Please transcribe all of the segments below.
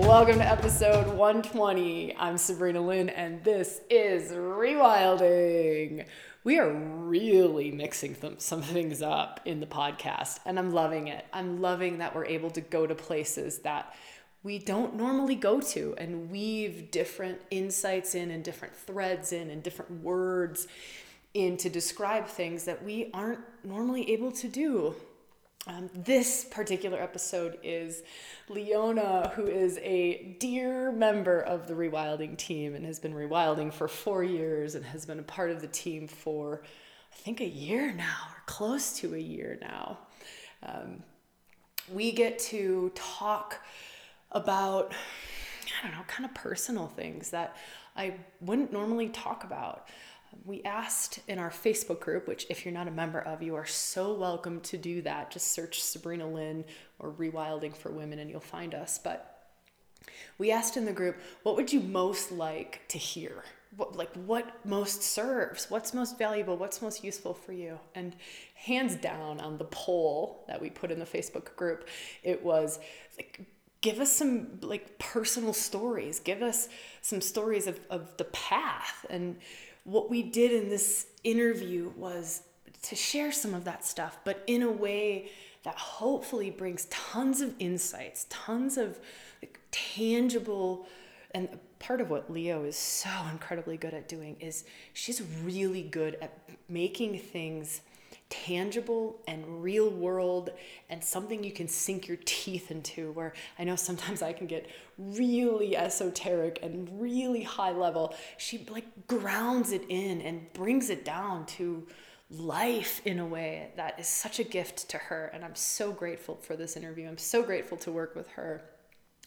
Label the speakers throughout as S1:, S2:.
S1: Welcome to episode 120. I'm Sabrina Lynn, and this is Rewilding. We are really mixing some things up in the podcast, and I'm loving it. I'm loving that we're able to go to places that we don't normally go to and weave different insights in and different threads in and different words in to describe things that we aren't normally able to do. Um, this particular episode is Leona, who is a dear member of the rewilding team and has been rewilding for four years and has been a part of the team for, I think, a year now or close to a year now. Um, we get to talk about, I don't know, kind of personal things that I wouldn't normally talk about. We asked in our Facebook group, which, if you're not a member of, you are so welcome to do that. Just search Sabrina Lynn or Rewilding for Women and you'll find us. But we asked in the group, what would you most like to hear? What, like what most serves what's most valuable what's most useful for you and hands down on the poll that we put in the facebook group it was like give us some like personal stories give us some stories of, of the path and what we did in this interview was to share some of that stuff but in a way that hopefully brings tons of insights tons of like, tangible and part of what leo is so incredibly good at doing is she's really good at making things tangible and real world and something you can sink your teeth into where i know sometimes i can get really esoteric and really high level she like grounds it in and brings it down to life in a way that is such a gift to her and i'm so grateful for this interview i'm so grateful to work with her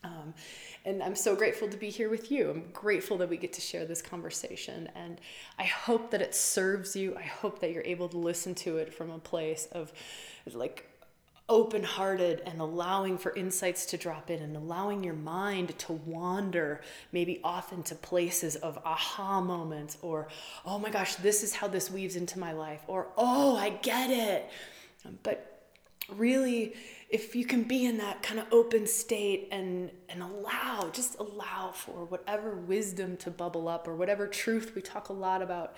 S1: um, and I'm so grateful to be here with you. I'm grateful that we get to share this conversation. And I hope that it serves you. I hope that you're able to listen to it from a place of like open hearted and allowing for insights to drop in and allowing your mind to wander maybe off into places of aha moments or, oh my gosh, this is how this weaves into my life or, oh, I get it. But really, if you can be in that kind of open state and and allow just allow for whatever wisdom to bubble up or whatever truth we talk a lot about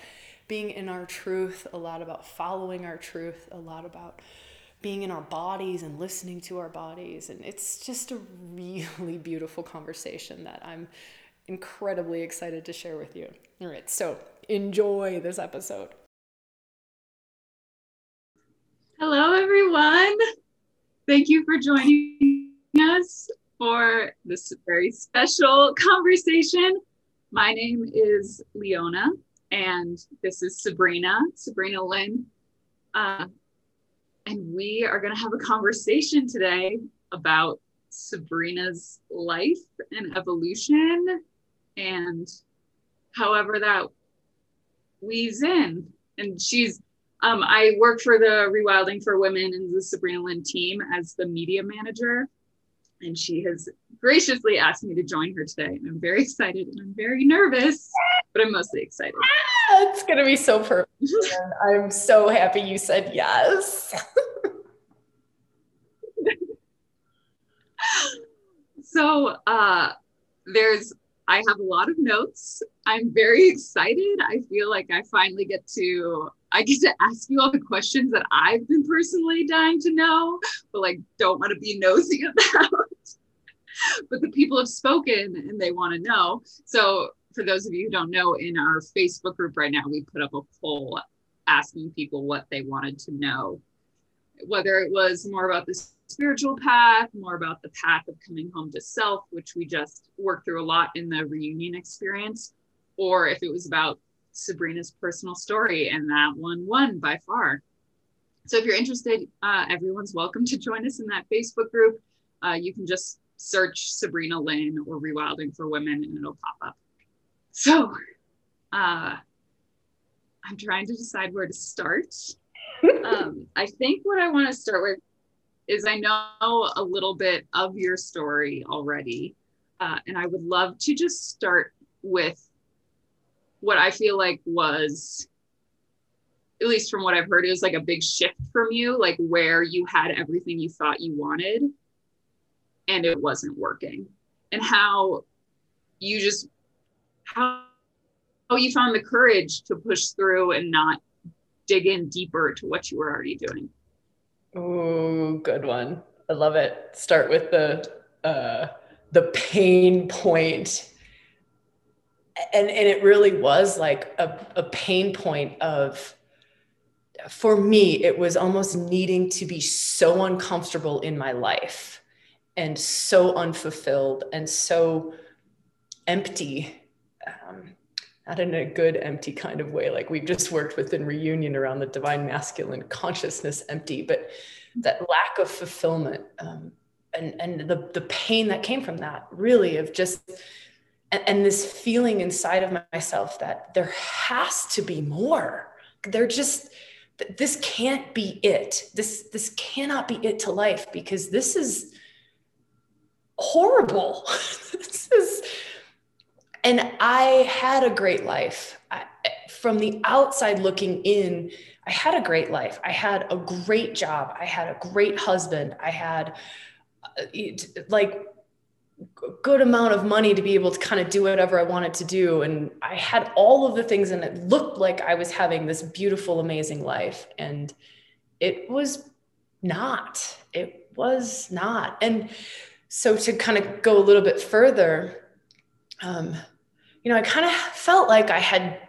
S1: being in our truth a lot about following our truth a lot about being in our bodies and listening to our bodies and it's just a really beautiful conversation that I'm incredibly excited to share with you all right so enjoy this episode
S2: hello everyone Thank you for joining us for this very special conversation. My name is Leona, and this is Sabrina, Sabrina Lynn. Uh, and we are going to have a conversation today about Sabrina's life and evolution and however that weaves in. And she's um, I work for the Rewilding for Women and the Sabrina Lynn team as the media manager. And she has graciously asked me to join her today. And I'm very excited and I'm very nervous, but I'm mostly excited.
S1: Ah, it's going to be so perfect. I'm so happy you said yes.
S2: so uh, there's I have a lot of notes. I'm very excited. I feel like I finally get to I get to ask you all the questions that I've been personally dying to know, but like don't want to be nosy about. but the people have spoken and they want to know. So for those of you who don't know, in our Facebook group right now, we put up a poll asking people what they wanted to know, whether it was more about the spiritual path, more about the path of coming home to self, which we just worked through a lot in the reunion experience, or if it was about Sabrina's personal story, and that one won by far. So if you're interested, uh, everyone's welcome to join us in that Facebook group. Uh, you can just search Sabrina Lynn or Rewilding for Women, and it'll pop up. So uh, I'm trying to decide where to start. Um, I think what I want to start with is I know a little bit of your story already, uh, and I would love to just start with what I feel like was, at least from what I've heard, it was like a big shift from you, like where you had everything you thought you wanted and it wasn't working. and how you just how how you found the courage to push through and not dig in deeper to what you were already doing.
S1: Oh, good one. I love it. Start with the uh, the pain point, and and it really was like a, a pain point of for me it was almost needing to be so uncomfortable in my life and so unfulfilled and so empty um, not in a good empty kind of way. Like we've just worked within reunion around the divine masculine consciousness empty but that lack of fulfillment um, and and the the pain that came from that really of just and, and this feeling inside of myself that there has to be more. There just this can't be it. This this cannot be it to life because this is horrible. This is and I had a great life. I, from the outside looking in, I had a great life. I had a great job. I had a great husband. I had uh, like good amount of money to be able to kind of do whatever I wanted to do. And I had all of the things and it looked like I was having this beautiful, amazing life. And it was not, it was not. And so to kind of go a little bit further, um, you know, I kind of felt like I had,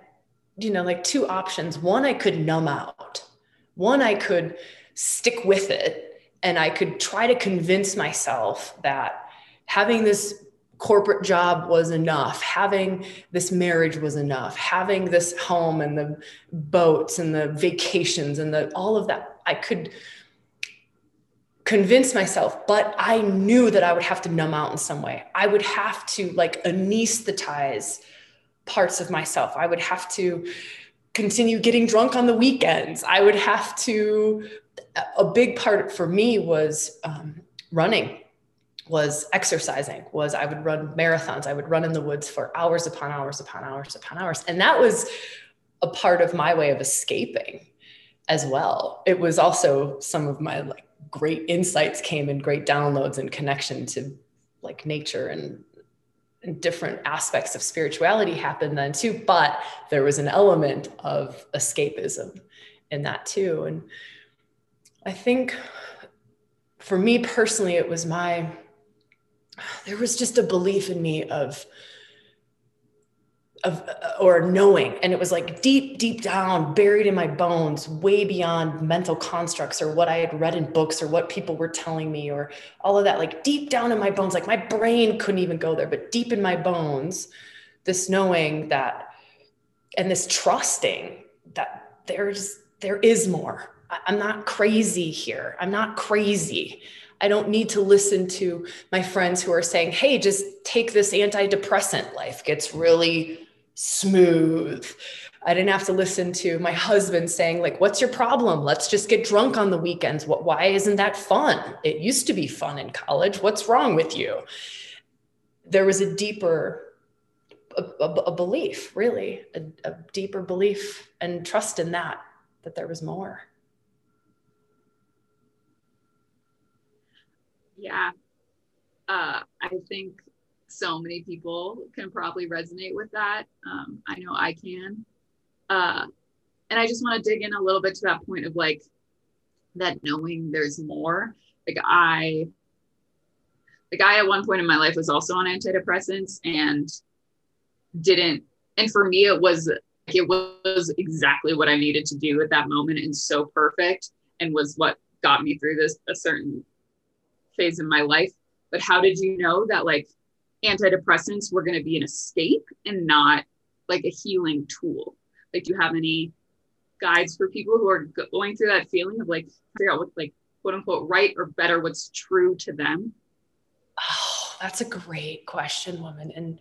S1: you know, like two options. One, I could numb out, one, I could stick with it, and I could try to convince myself that having this corporate job was enough having this marriage was enough having this home and the boats and the vacations and the all of that i could convince myself but i knew that i would have to numb out in some way i would have to like anesthetize parts of myself. I would have to continue getting drunk on the weekends. I would have to, a big part for me was um, running was exercising was i would run marathons i would run in the woods for hours upon hours upon hours upon hours and that was a part of my way of escaping as well it was also some of my like great insights came and great downloads and connection to like nature and different aspects of spirituality happened then too but there was an element of escapism in that too. And i think for me personally it was my there was just a belief in me of of or knowing and it was like deep deep down buried in my bones way beyond mental constructs or what i had read in books or what people were telling me or all of that like deep down in my bones like my brain couldn't even go there but deep in my bones this knowing that and this trusting that there's there is more. I'm not crazy here. I'm not crazy. I don't need to listen to my friends who are saying, hey, just take this antidepressant. Life gets really smooth. I didn't have to listen to my husband saying, like, what's your problem? Let's just get drunk on the weekends. What, why isn't that fun? It used to be fun in college. What's wrong with you? There was a deeper, a, a, a belief, really, a, a deeper belief and trust in that, that there was more.
S2: Yeah. Uh, I think so many people can probably resonate with that. Um, I know I can. Uh, and I just want to dig in a little bit to that point of like that knowing there's more. Like I, the guy at one point in my life was also on antidepressants and didn't. And for me, it was like it was exactly what I needed to do at that moment and so perfect and was what got me through this a certain phase in my life. But how did you know that like antidepressants were going to be an escape and not like a healing tool. Like, do you have any guides for people who are going through that feeling of like figure out what's like quote unquote right or better, what's true to them?
S1: Oh, that's a great question, woman. And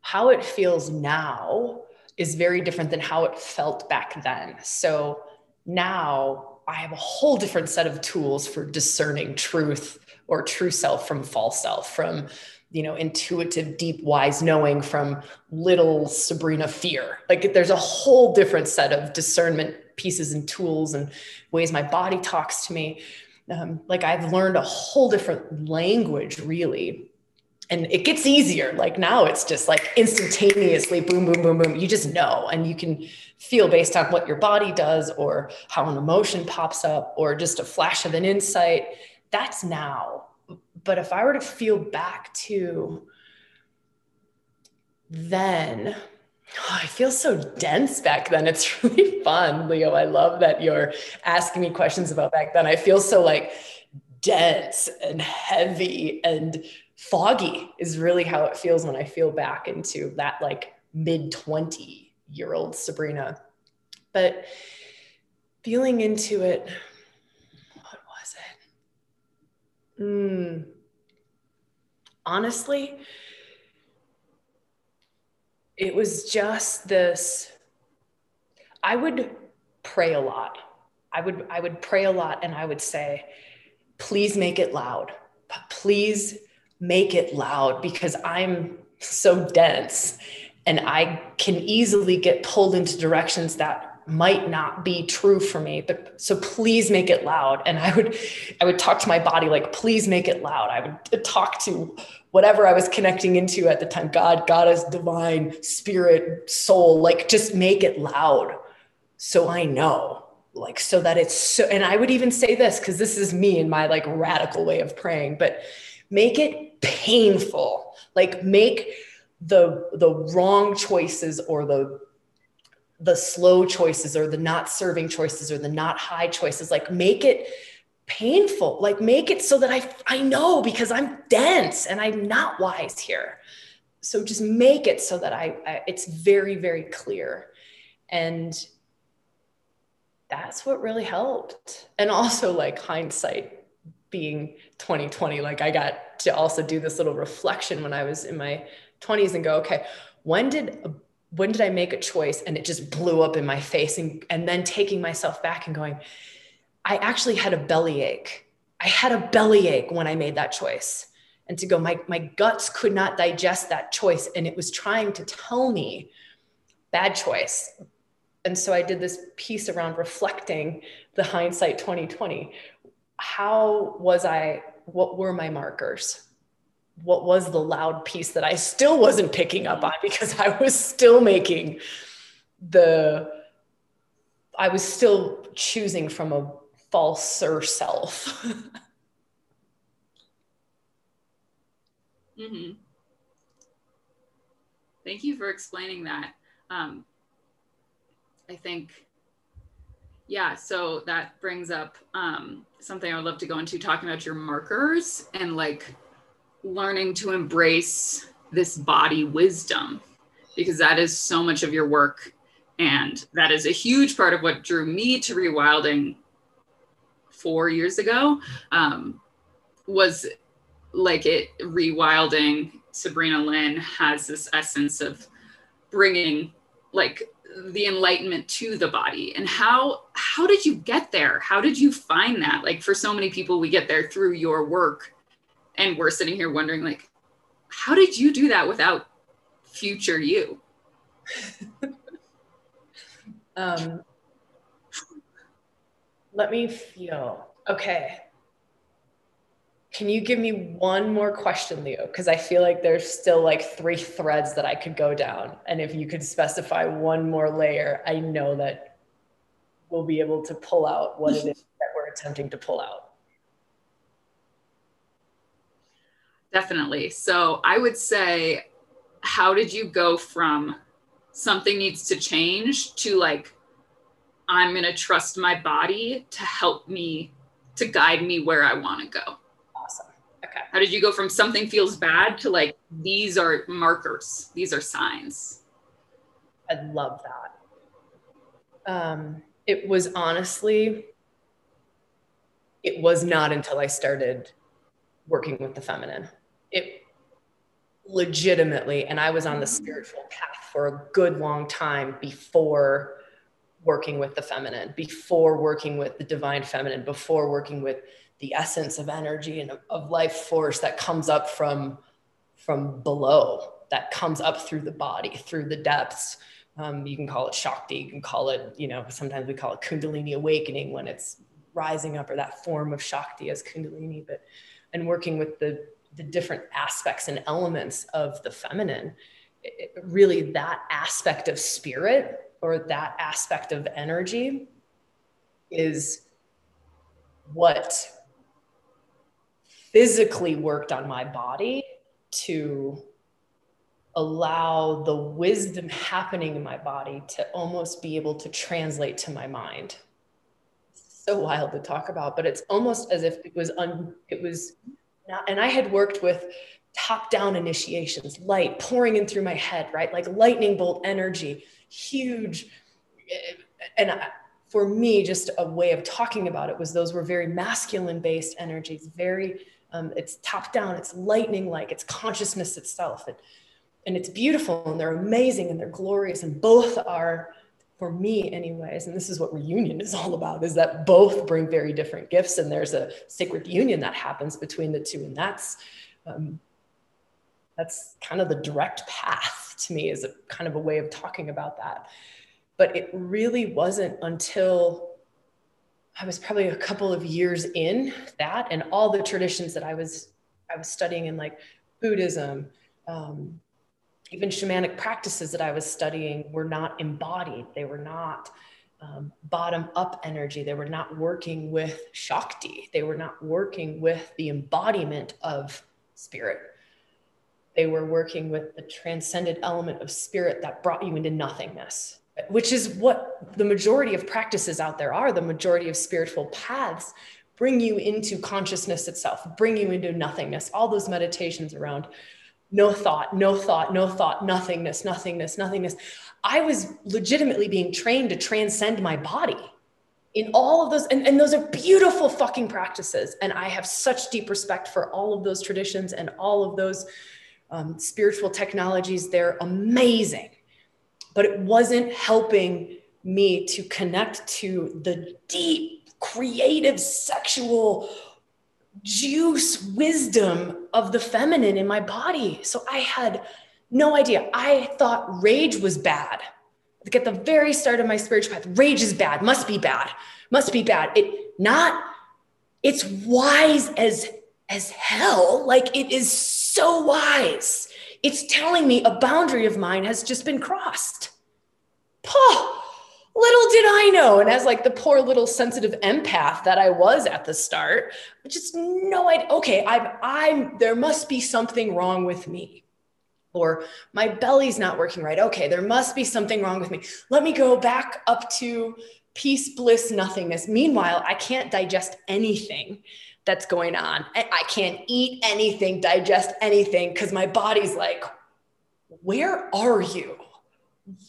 S1: how it feels now is very different than how it felt back then. So now I have a whole different set of tools for discerning truth or true self from false self, from you know intuitive deep wise knowing from little sabrina fear like there's a whole different set of discernment pieces and tools and ways my body talks to me um, like i've learned a whole different language really and it gets easier. Like now it's just like instantaneously boom, boom, boom, boom. You just know, and you can feel based on what your body does or how an emotion pops up or just a flash of an insight. That's now. But if I were to feel back to then, oh, I feel so dense back then. It's really fun, Leo. I love that you're asking me questions about back then. I feel so like dense and heavy and foggy is really how it feels when I feel back into that like mid 20 year old Sabrina. But feeling into it, what was it? Mm, honestly, it was just this. I would pray a lot. I would I would pray a lot and I would say, please make it loud. Please make it loud because I'm so dense and I can easily get pulled into directions that might not be true for me but so please make it loud. And i would i would talk to my body like please make it loud. I would talk to whatever i was connecting into at the time god goddess divine spirit soul like just make it loud so i know like so that it's so and i would even say this because this is me in my like radical way of praying but make it painful. Like make the the wrong choices or the the slow choices or the not serving choices or the not high choices like make it painful like make it so that i i know because i'm dense and i'm not wise here. So just make it so that I, I it's very very clear. And that's what really helped. And also like hindsight being 2020 like i got to also do this little reflection when i was in my 20s and go okay when did when did i make a choice? And it just blew up in my face and, and then taking myself back and going i actually had a bellyache. i had a bellyache when i made that choice. And to go my, my guts could not digest that choice. And it was trying to tell me bad choice. And so i did this piece around reflecting the hindsight 2020 how was I, what were my markers? What was the loud piece that I still wasn't picking up on because I was still making the, I was still choosing from a falser self.
S2: mm-hmm. Thank you for explaining that. Um, I think yeah, so that brings up um, something I would love to go into talking about your markers and like learning to embrace this body wisdom because that is so much of your work. And that is a huge part of what drew me to rewilding four years ago um, was like it rewilding Sabrina Lynn has this essence of bringing like the enlightenment to the body. And how how did you get there? How did you find that? Like for so many people we get there through your work and we're sitting here wondering like how did you do that without future you
S1: um let me feel okay can you give me one more question, Leo? Because I feel like there's still like three threads that I could go down. And if you could specify one more layer, I know that we'll be able to pull out what it is that we're attempting to pull out.
S2: Definitely. So I would say, how did you go from something needs to change to like, I'm going to trust my body to help me, to guide me where I want to go? Awesome.
S1: Okay.
S2: How did you go from something feels bad to like these are markers, these are signs?
S1: I love that. Um, it was honestly, it was not until I started working with the feminine. It legitimately, and I was on the spiritual path for a good long time before working with the feminine, before working with the divine feminine, before working with the essence of energy and of life force that comes up from from below that comes up through the body through the depths. Um, you can call it shakti you can call it you know sometimes we call it kundalini awakening when it's rising up or that form of shakti as kundalini but and working with the the different aspects and elements of the feminine, it, really that aspect of spirit or that aspect of energy is what physically worked on my body to allow the wisdom happening in my body to almost be able to translate to my mind. so wild to talk about, but it's almost as if it was un, it was and I had worked with top down initiations, light pouring in through my head, right? Like lightning bolt energy, huge. And for me, just a way of talking about it was those were very masculine based energies, very, um, it's top down, it's lightning like, it's consciousness itself. And, and it's beautiful and they're amazing and they're glorious and both are for me anyways and this is what reunion is all about is that both bring very different gifts and there's a sacred union that happens between the two and that's um, that's kind of the direct path to me is a kind of a way of talking about that. But it really wasn't until i was probably a couple of years in that and all the traditions that i was i was studying in like buddhism um, even shamanic practices that I was studying were not embodied. They were not um, bottom up energy. They were not working with Shakti. They were not working with the embodiment of spirit. They were working with the transcended element of spirit that brought you into nothingness, which is what the majority of practices out there are. The majority of spiritual paths bring you into consciousness itself, bring you into nothingness. All those meditations around no thought, no thought, no thought, nothingness, nothingness, nothingness. I was legitimately being trained to transcend my body in all of those. And, and those are beautiful fucking practices. And I have such deep respect for all of those traditions and all of those um, spiritual technologies. They're amazing. But it wasn't helping me to connect to the deep, creative, sexual, juice wisdom of the feminine in my body. So I had no idea. I thought rage was bad. Like at the very start of my spiritual path, rage is bad, must be bad, must be bad. It not, it's wise as as hell. Like it is so wise. It's telling me a boundary of mine has just been crossed. Paul, little did I know. And as like the poor little sensitive empath that I was at the start, just no idea. Okay, I'm I'm there must be something wrong with me. Or my belly's not working right. Okay, there must be something wrong with me. Let me go back up to peace, bliss, nothingness. Meanwhile, I can't digest anything that's going on. I can't eat anything, digest anything, because my body's like, where are you?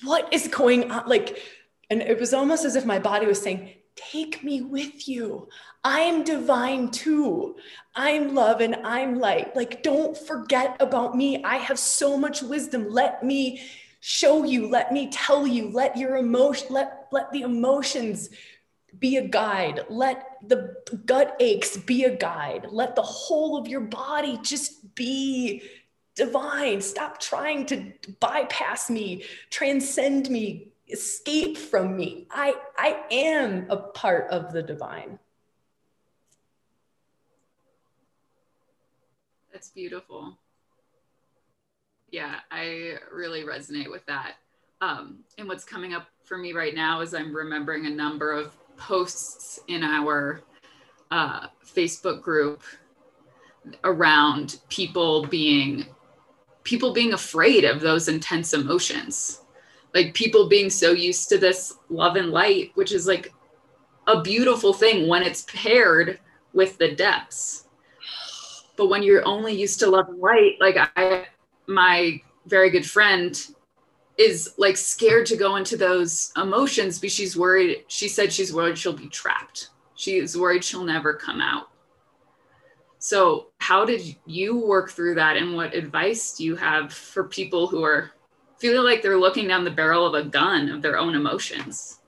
S1: What is going on? Like, and it was almost as if my body was saying, Take me with you. I'm divine too. I'm love and I'm light. Like, don't forget about me. I have so much wisdom. Let me show you. Let me tell you. Let your emotion, let, let the emotions be a guide. Let the gut aches be a guide. Let the whole of your body just be divine. Stop trying to bypass me, transcend me, escape from me. I, I am a part of the divine.
S2: That's beautiful. Yeah, I really resonate with that. Um, and what's coming up for me right now is I'm remembering a number of posts in our uh, Facebook group around people being people being afraid of those intense emotions like people being so used to this love and light which is like a beautiful thing when it's paired with the depths. But when you're only used to love and light like i my very good friend is like scared to go into those emotions because she's worried she said she's worried she'll be trapped. She is worried she'll never come out. So how did you work through that and what advice do you have for people who are feeling like they're looking down the barrel of a gun of their own emotions.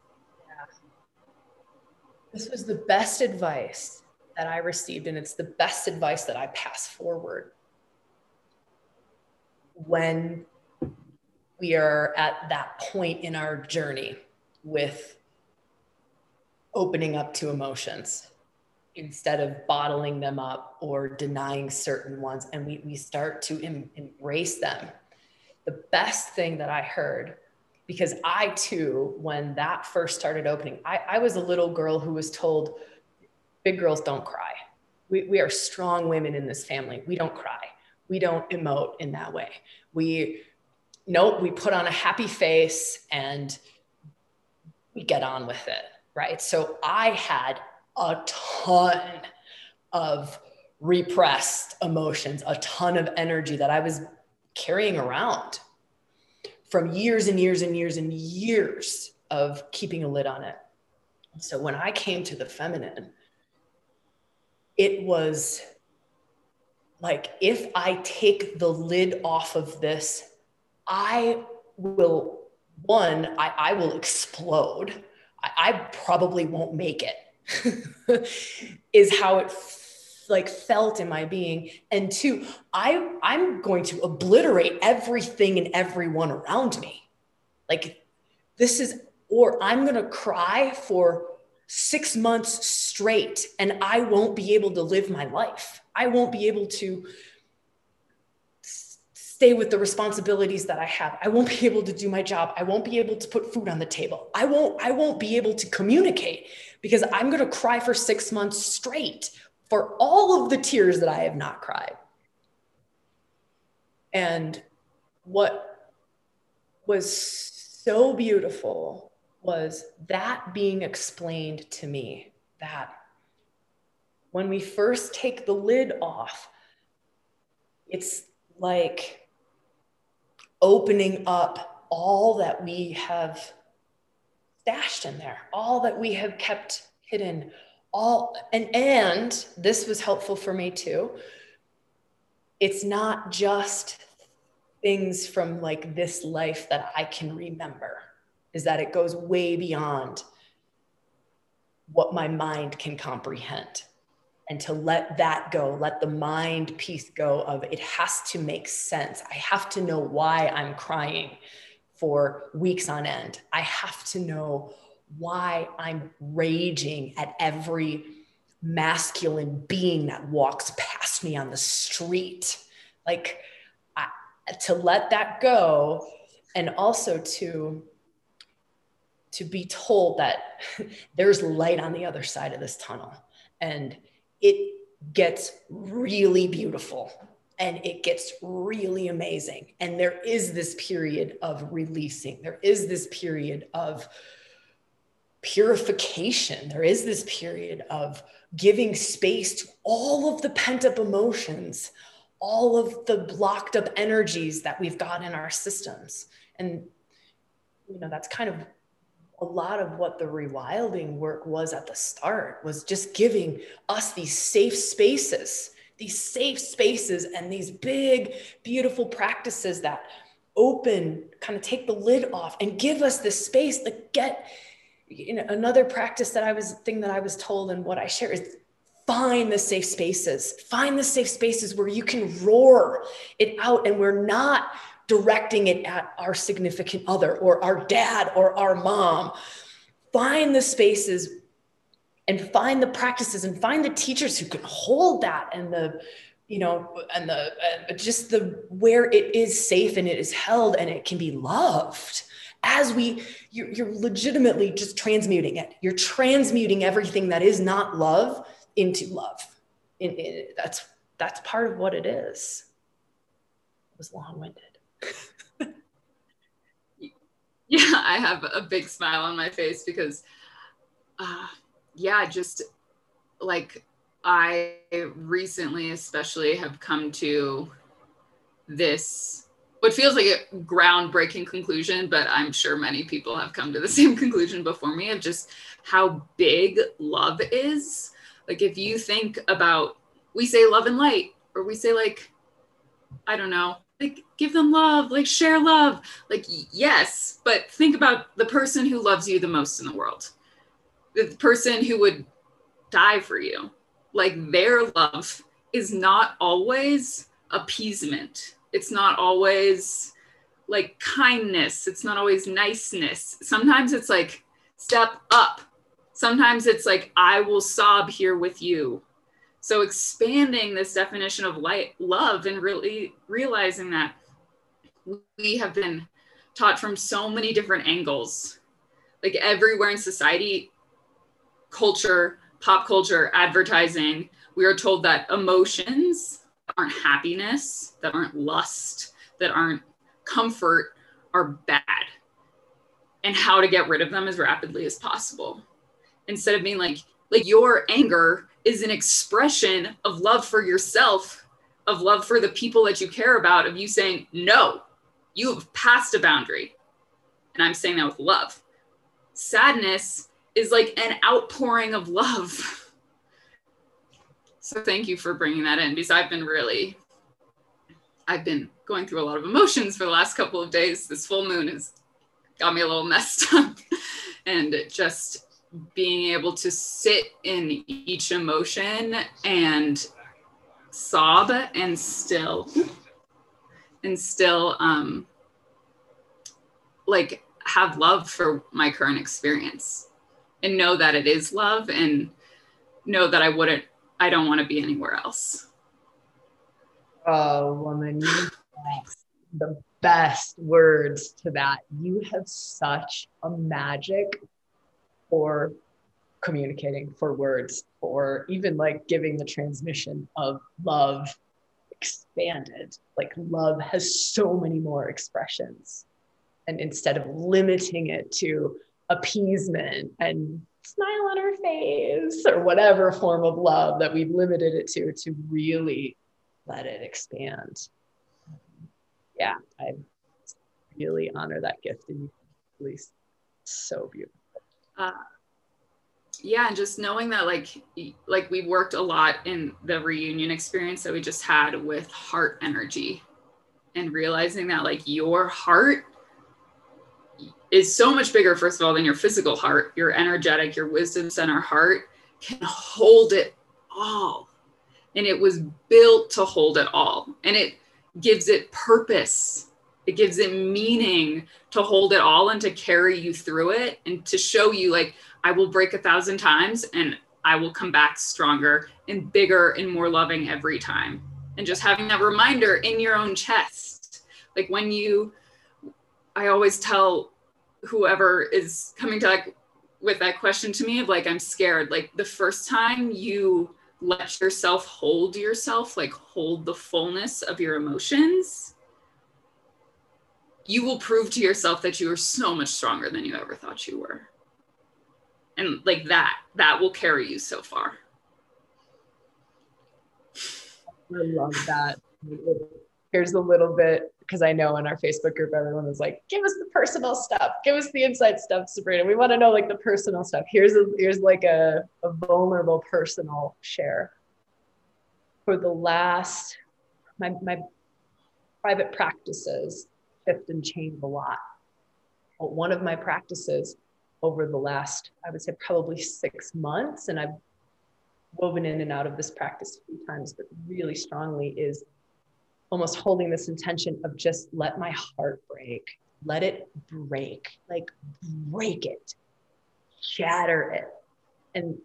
S1: This was the best advice that I received, and it's the best advice that I pass forward when we are at that point in our journey with opening up to emotions. instead of bottling them up or denying certain ones and we, we start to em- embrace them the best thing that i heard because i too when that first started opening i, I was a little girl who was told big girls don't cry. We, we are strong women in this family. We don't cry. We don't emote in that way. We nope we put on a happy face and we get on with it right? So i had a ton of repressed emotions, a ton of energy that I was carrying around from years and years and years and years of keeping a lid on it. So when I came to the feminine, it was like if I take the lid off of this, I will, one, I, I will explode. I, I probably won't make it is how it like felt in my being and two i i'm going to obliterate everything and everyone around me like this is or i'm going to cry for 6 months straight and i won't be able to live my life i won't be able to stay with the responsibilities that I have. I won't be able to do my job. I won't be able to put food on the table. I won't I won't be able to communicate because I'm going to cry for 6 months straight for all of the tears that I have not cried. And what was so beautiful was that being explained to me that when we first take the lid off, it's like opening up all that we have stashed in there, all that we have kept hidden, all and and this was helpful for me too. It's not just things from like this life that I can remember, is that it goes way beyond what my mind can comprehend and to let that go, let the mind piece go of it has to make sense. I have to know why I'm crying for weeks on end. I have to know why I'm raging at every masculine being that walks past me on the street. Like I, to let that go and also to to be told that there's light on the other side of this tunnel and it gets really beautiful and it gets really amazing. And there is this period of releasing, there is this period of purification, there is this period of giving space to all of the pent up emotions, all of the blocked up energies that we've got in our systems. And, you know, that's kind of a lot of what the rewilding work was at the start was just giving us these safe spaces these safe spaces and these big beautiful practices that open kind of take the lid off and give us this space to get you know another practice that i was thing that i was told and what i share is find the safe spaces find the safe spaces where you can roar it out and we're not directing it at our significant other or our dad or our mom. Find the spaces and find the practices and find the teachers who can hold that and the you know and the uh, just the where it is safe and it is held and it can be loved as we you're, you're legitimately just transmuting it. You're transmuting everything that is not love into love. In, in, that's that's part of what it is. It was long-winded.
S2: Yeah, I have a big smile on my face because, uh, yeah, just like I recently, especially, have come to this what feels like a groundbreaking conclusion, but I'm sure many people have come to the same conclusion before me of just how big love is. Like, if you think about, we say love and light, or we say, like, I don't know, like give them love like share love like yes but think about the person who loves you the most in the world. The person who would die for you. Like their love is not always appeasement it's not always like kindness it's not always niceness sometimes it's like step up Sometimes it's like, I will sob here with you. So expanding this definition of light, love and really realizing that we have been taught from so many different angles. Like everywhere in society, culture, pop culture, advertising, we are told that emotions aren't happiness, that aren't lust, that aren't comfort are bad and how to get rid of them as rapidly as possible instead of being like like your anger is an expression of love for yourself, of love for the people that you care about, of you saying, no, you have passed a boundary. And I'm saying that with love. Sadness is like an outpouring of love. so thank you for bringing that in because I've been really, I've been going through a lot of emotions for the last couple of days. This full moon has got me a little messed up. and just being able to sit in each emotion and sob and still and still um like have love for my current experience and know that it is love and know that I wouldn't I don't want to be anywhere else.
S1: Oh woman, the best words to that. You have such a magic for communicating, for words, or even like giving the transmission of love expanded. Like love has so many more expressions. And instead of limiting it to appeasement and smile on our face or whatever form of love that we've limited it to, to really let it expand. Yeah, I really honor that gift in you. So beautiful uh,
S2: yeah and just knowing that like like we worked a lot in the reunion experience that we just had with heart energy and realizing that like your heart is so much bigger first of all than your physical heart. Your energetic your wisdom center heart can hold it all. And it was built to hold it all. And it gives it purpose. It gives it meaning to hold it all and to carry you through it and to show you like i will break a thousand times and i will come back stronger and bigger and more loving every time. And just having that reminder in your own chest. Like when you i always tell whoever is coming to like with that question to me of like i'm scared like the first time you let yourself hold yourself like hold the fullness of your emotions you will prove to yourself that you are so much stronger than you ever thought you were. And like that, that will carry you so far.
S1: I love that. Here's a little bit because I know in our Facebook group, everyone was like, give us the personal stuff, give us the inside stuff, Sabrina. We want to know like the personal stuff. Here's a here's like a, a vulnerable personal share. For the last my my private practices, shift and change a lot. But one of my practices over the last, I would say probably six months, and I've woven in and out of this practice a few times, but really strongly is almost holding this intention of just let my heart break, let it break, like break it, shatter it. And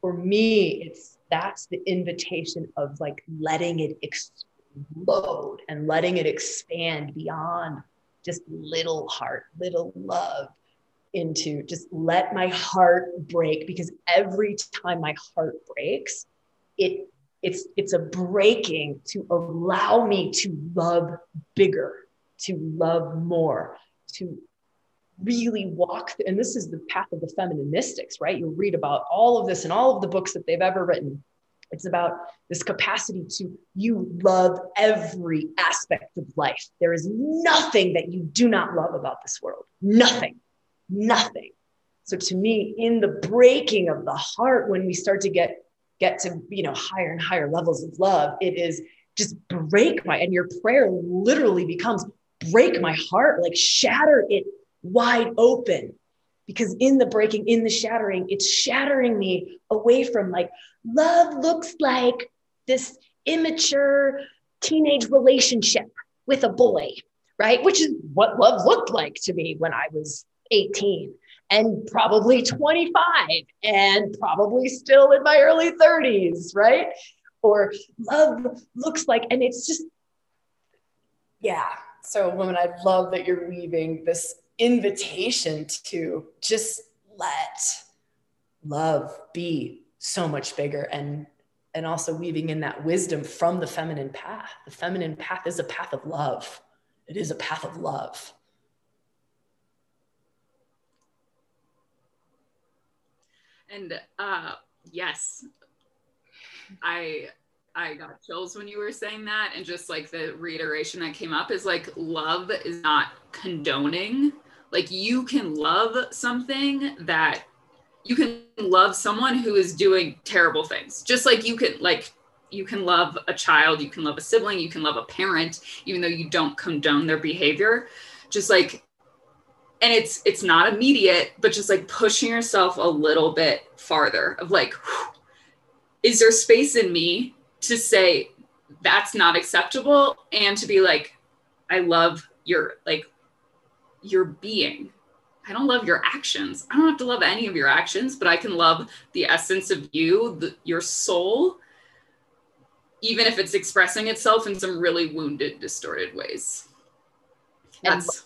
S1: for me, it's that's the invitation of like letting it explode and letting it expand beyond just little heart, little love into just let my heart break because every time my heart breaks, it it's it's a breaking to allow me to love bigger, to love more, to really walk and this is the path of the feminine mystics right you'll read about all of this in all of the books that they've ever written it's about this capacity to you love every aspect of life. There is nothing that you do not love about this world. Nothing. Nothing. So to me, in the breaking of the heart, when we start to get get to you know higher and higher levels of love, it is just break my and your prayer literally becomes break my heart, like shatter it wide open because in the breaking, in the shattering, it's shattering me away from like love looks like this immature teenage relationship with a boy, right? Which is what love looked like to me when I was 18. And probably 25 and probably still in my early 30s, right? Or love looks like, and it's just, yeah. So, woman, I love that you're weaving this invitation to just let love be so much bigger and and also weaving in that wisdom from the feminine path. The feminine path is a path of love. It is a path of love.
S2: And uh, yes, I I got chills when you were saying that, and just like the reiteration that came up is like love is not condoning. Like you can love something that you can love someone who is doing terrible things, just like you can like you can love a child, you can love a sibling, you can love a parent, even though you don't condone their behavior. Just like and it's it's not immediate but just like pushing yourself a little bit farther of like is there space in me to say that's not acceptable and to be like i love your like your being. I don't love your actions. I don't have to love any of your actions but i can love the essence of you the, your soul even if it's expressing itself in some really wounded distorted ways. That's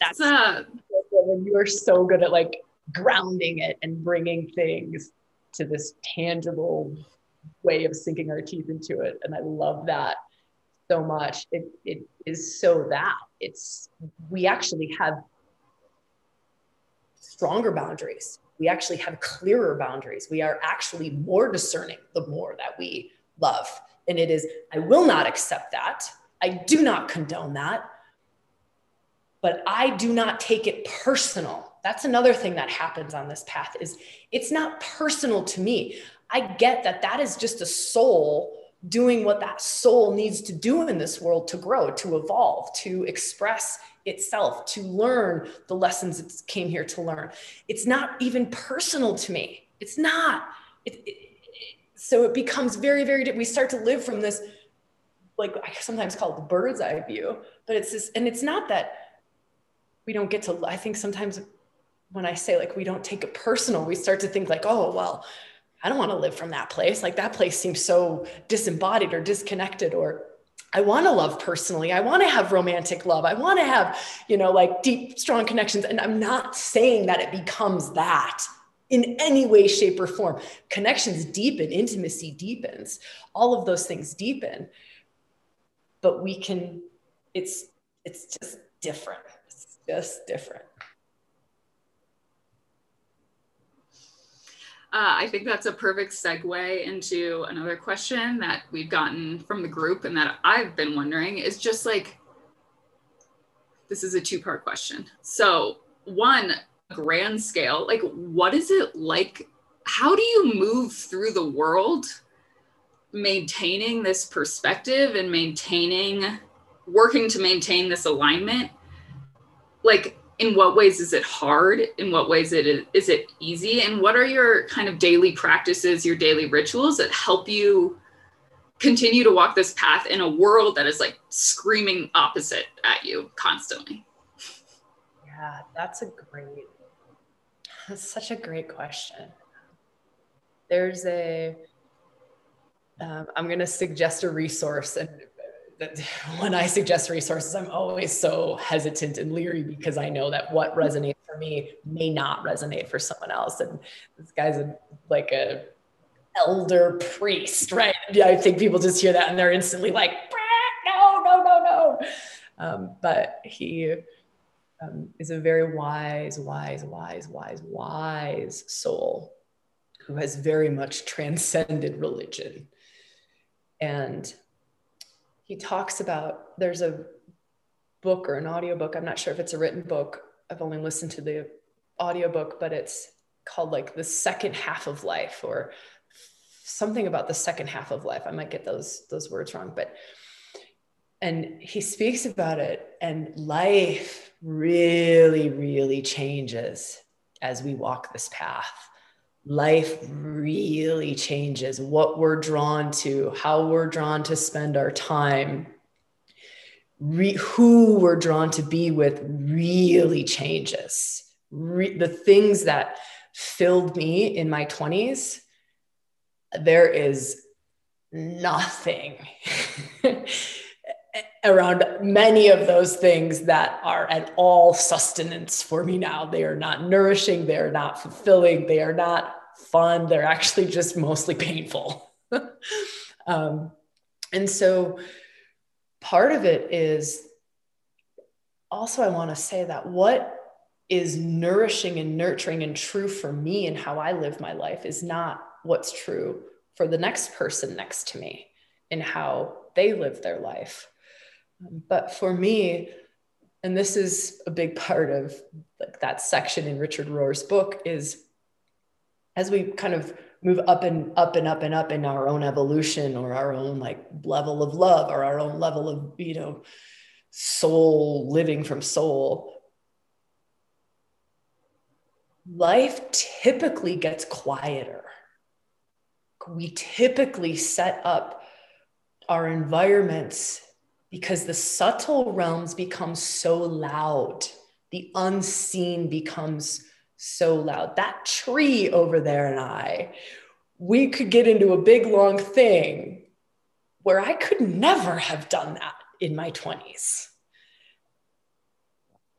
S1: that's uh when you are so good at like grounding it and bringing things to this tangible way of sinking our teeth into it and i love that so much. It, it is so that it's we actually have stronger boundaries. We actually have clearer boundaries. We are actually more discerning the more that we love. And it is i will not accept that. I do not condone that but I do not take it personal. That's another thing that happens on this path is it's not personal to me. I get that that is just a soul doing what that soul needs to do in this world to grow, to evolve, to express itself, to learn the lessons it came here to learn. It's not even personal to me. It's not. It, it, so it becomes very, very, we start to live from this, like I sometimes call it the bird's eye view, but it's this, and it's not that we don't get to i think sometimes when i say like we don't take it personal we start to think like oh well i don't want to live from that place like that place seems so disembodied or disconnected or I want to love personally. I want to have romantic love. I want to have, you know, like deep, strong connections. And I'm not saying that it becomes that in any way, shape, or form. Connections deepen, intimacy deepens, all of those things deepen. But we can, it's it's just different just different.
S2: Uh, I think that's a perfect segue into another question that we've gotten from the group and that I've been wondering is just like, this is a two part question. So, one, grand scale, like, what is it like? How do you move through the world maintaining this perspective and maintaining, working to maintain this alignment like in what ways is it hard? In what ways it is, it easy? And what are your kind of daily practices your daily rituals that help you continue to walk this path in a world that is like screaming opposite at you constantly?
S1: Yeah that's a great that's such a great question. There's a am um, going to suggest a resource and when I suggest resources, I'm always so hesitant and leery because I know that what resonates for me may not resonate for someone else. And this guy's a, like a elder priest, right? I think people just hear that and they're instantly like, no, no, no, no. Um, but he um, is a very wise, wise, wise, wise, wise soul who has very much transcended religion. And he talks about there's a book or an audiobook i'm not sure if it's a written book i've only listened to the audiobook but it's called like the second half of life or something about the second half of life. I might get those those words wrong but and he speaks about it and life really really changes as we walk this path life really changes. What we're drawn to, how we're drawn to spend our time, re- who we're drawn to be with really changes, re- the things that filled me in my 20s, there is nothing around many of those things that are at all sustenance for me now. They are not nourishing, they are not fulfilling, they are not fun, they're actually just mostly painful. um, and so part of it is also, I want to say that what is nourishing and nurturing and true for me and how I live my life is not what's true for the next person next to me and how they live their life. But for me, and this is a big part of like that section in Richard Rohr's book is as we kind of move up and up and up and up in our own evolution or our own like level of love or our own level of you know soul living from soul life typically gets quieter. We typically set up our environments because the subtle realms become so loud the unseen becomes so loud. That tree over there and I, we could get into a big long thing where I could never have done that in my 20s.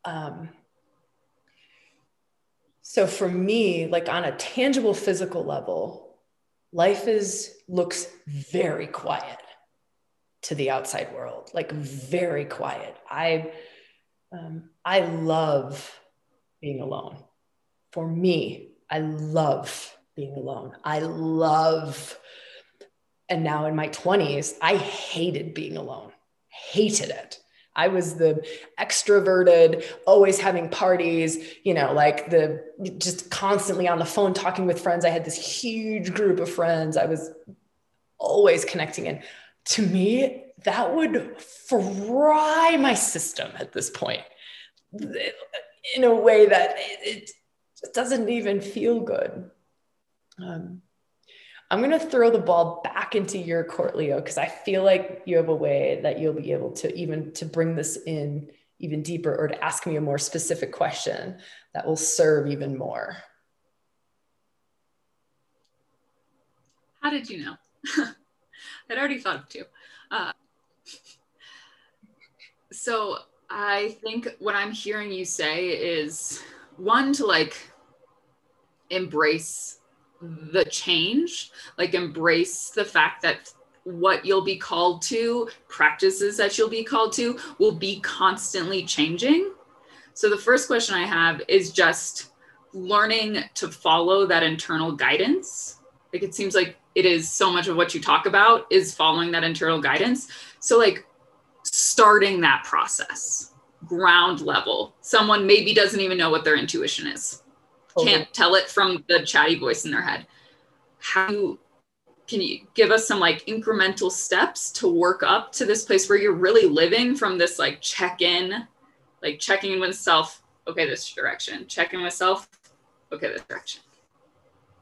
S1: Um, so for me, like on a tangible physical level, life is looks very quiet to the outside world, like very quiet. I um, I love being alone for me, I love being alone. I love, and now in my 20s, I hated being alone, hated it. I was the extroverted, always having parties, you know, like the just constantly on the phone talking with friends. I had this huge group of friends. I was always connecting in. To me, that would fry my system at this point in a way that it, doesn't even feel good. Um, I'm going to throw the ball back into your court, Leo, because I feel like you have a way that you'll be able to even to bring this in even deeper or to ask me a more specific question that will serve even more.
S2: How did you know? I'd already thought of two. Uh, so I think what I'm hearing you say is one to like embrace the change, like embrace the fact that what you'll be called to, practices that you'll be called to, will be constantly changing. So the first question I have is just learning to follow that internal guidance. Like it seems like it is so much of what you talk about is following that internal guidance. So like starting that process ground level. Someone maybe doesn't even know what their intuition is can't tell it from the chatty voice in their head. How can you give us some like incremental steps to work up to this place where you're really living from this like check in, like checking in with self, okay, this direction, check in with self, okay, this direction.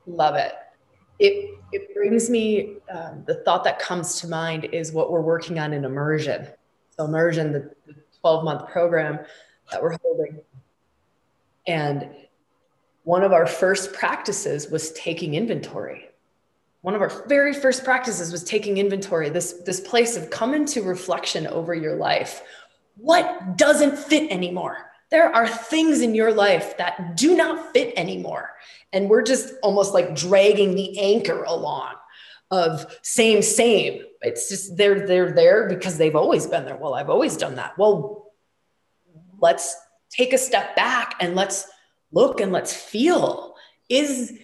S1: Love it. It, it brings me, um, the thought that comes to mind is what we're working on in immersion. So, immersion, the 12 month program that we're holding. And one of our first practices was taking inventory. One of our very first practices was taking inventory, this, this place of come into reflection over your life. What doesn't fit anymore? There are things in your life that do not fit anymore. And we're just almost like dragging the anchor along of same, same. It's just they're they're there because they've always been there. Well, I've always done that. Well, let's take a step back and let's look and let's feel. Is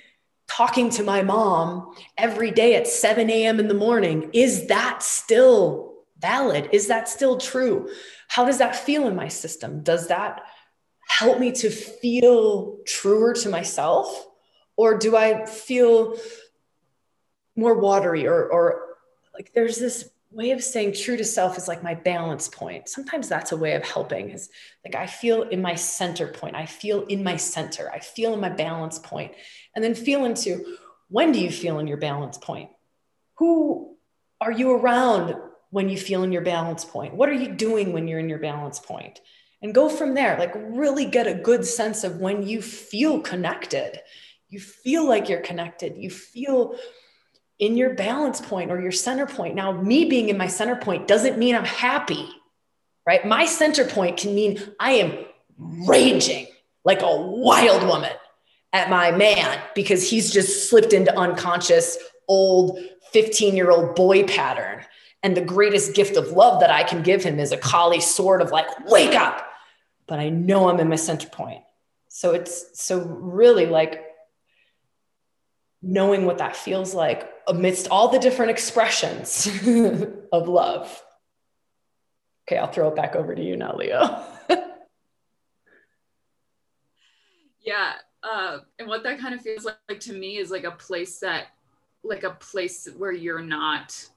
S1: talking to my mom every day at 7 a.m. in the morning, is that still valid? Is that still true? How does that feel in my system? Does that help me to feel truer to myself? Or do I feel more watery or, or like there's this way of saying true to self is like my balance point. Sometimes that's a way of helping is like I feel in my center point. I feel in my center. I feel in my balance point. And then feel into when do you feel in your balance point? Who are you around when you feel in your balance point? What are you doing when you're in your balance point? and go from there. Like, really get a good sense of when you feel connected. You feel like you're connected. You feel in your balance point or your center point. Now, me being in my center point doesn't mean I'm happy, right? My center point can mean I am raging like a wild woman at my man because he's just slipped into unconscious old 15 year old boy pattern. And the greatest gift of love that I can give him is a Kali sword of like, wake up. But I know I'm in my center point. So it's so really like knowing what that feels like amidst all the different expressions of love. Okay, I'll throw it back over to you now, Leo.
S2: yeah. Uh, and what that kind of feels like, like to me is like a place that, like a place where you're not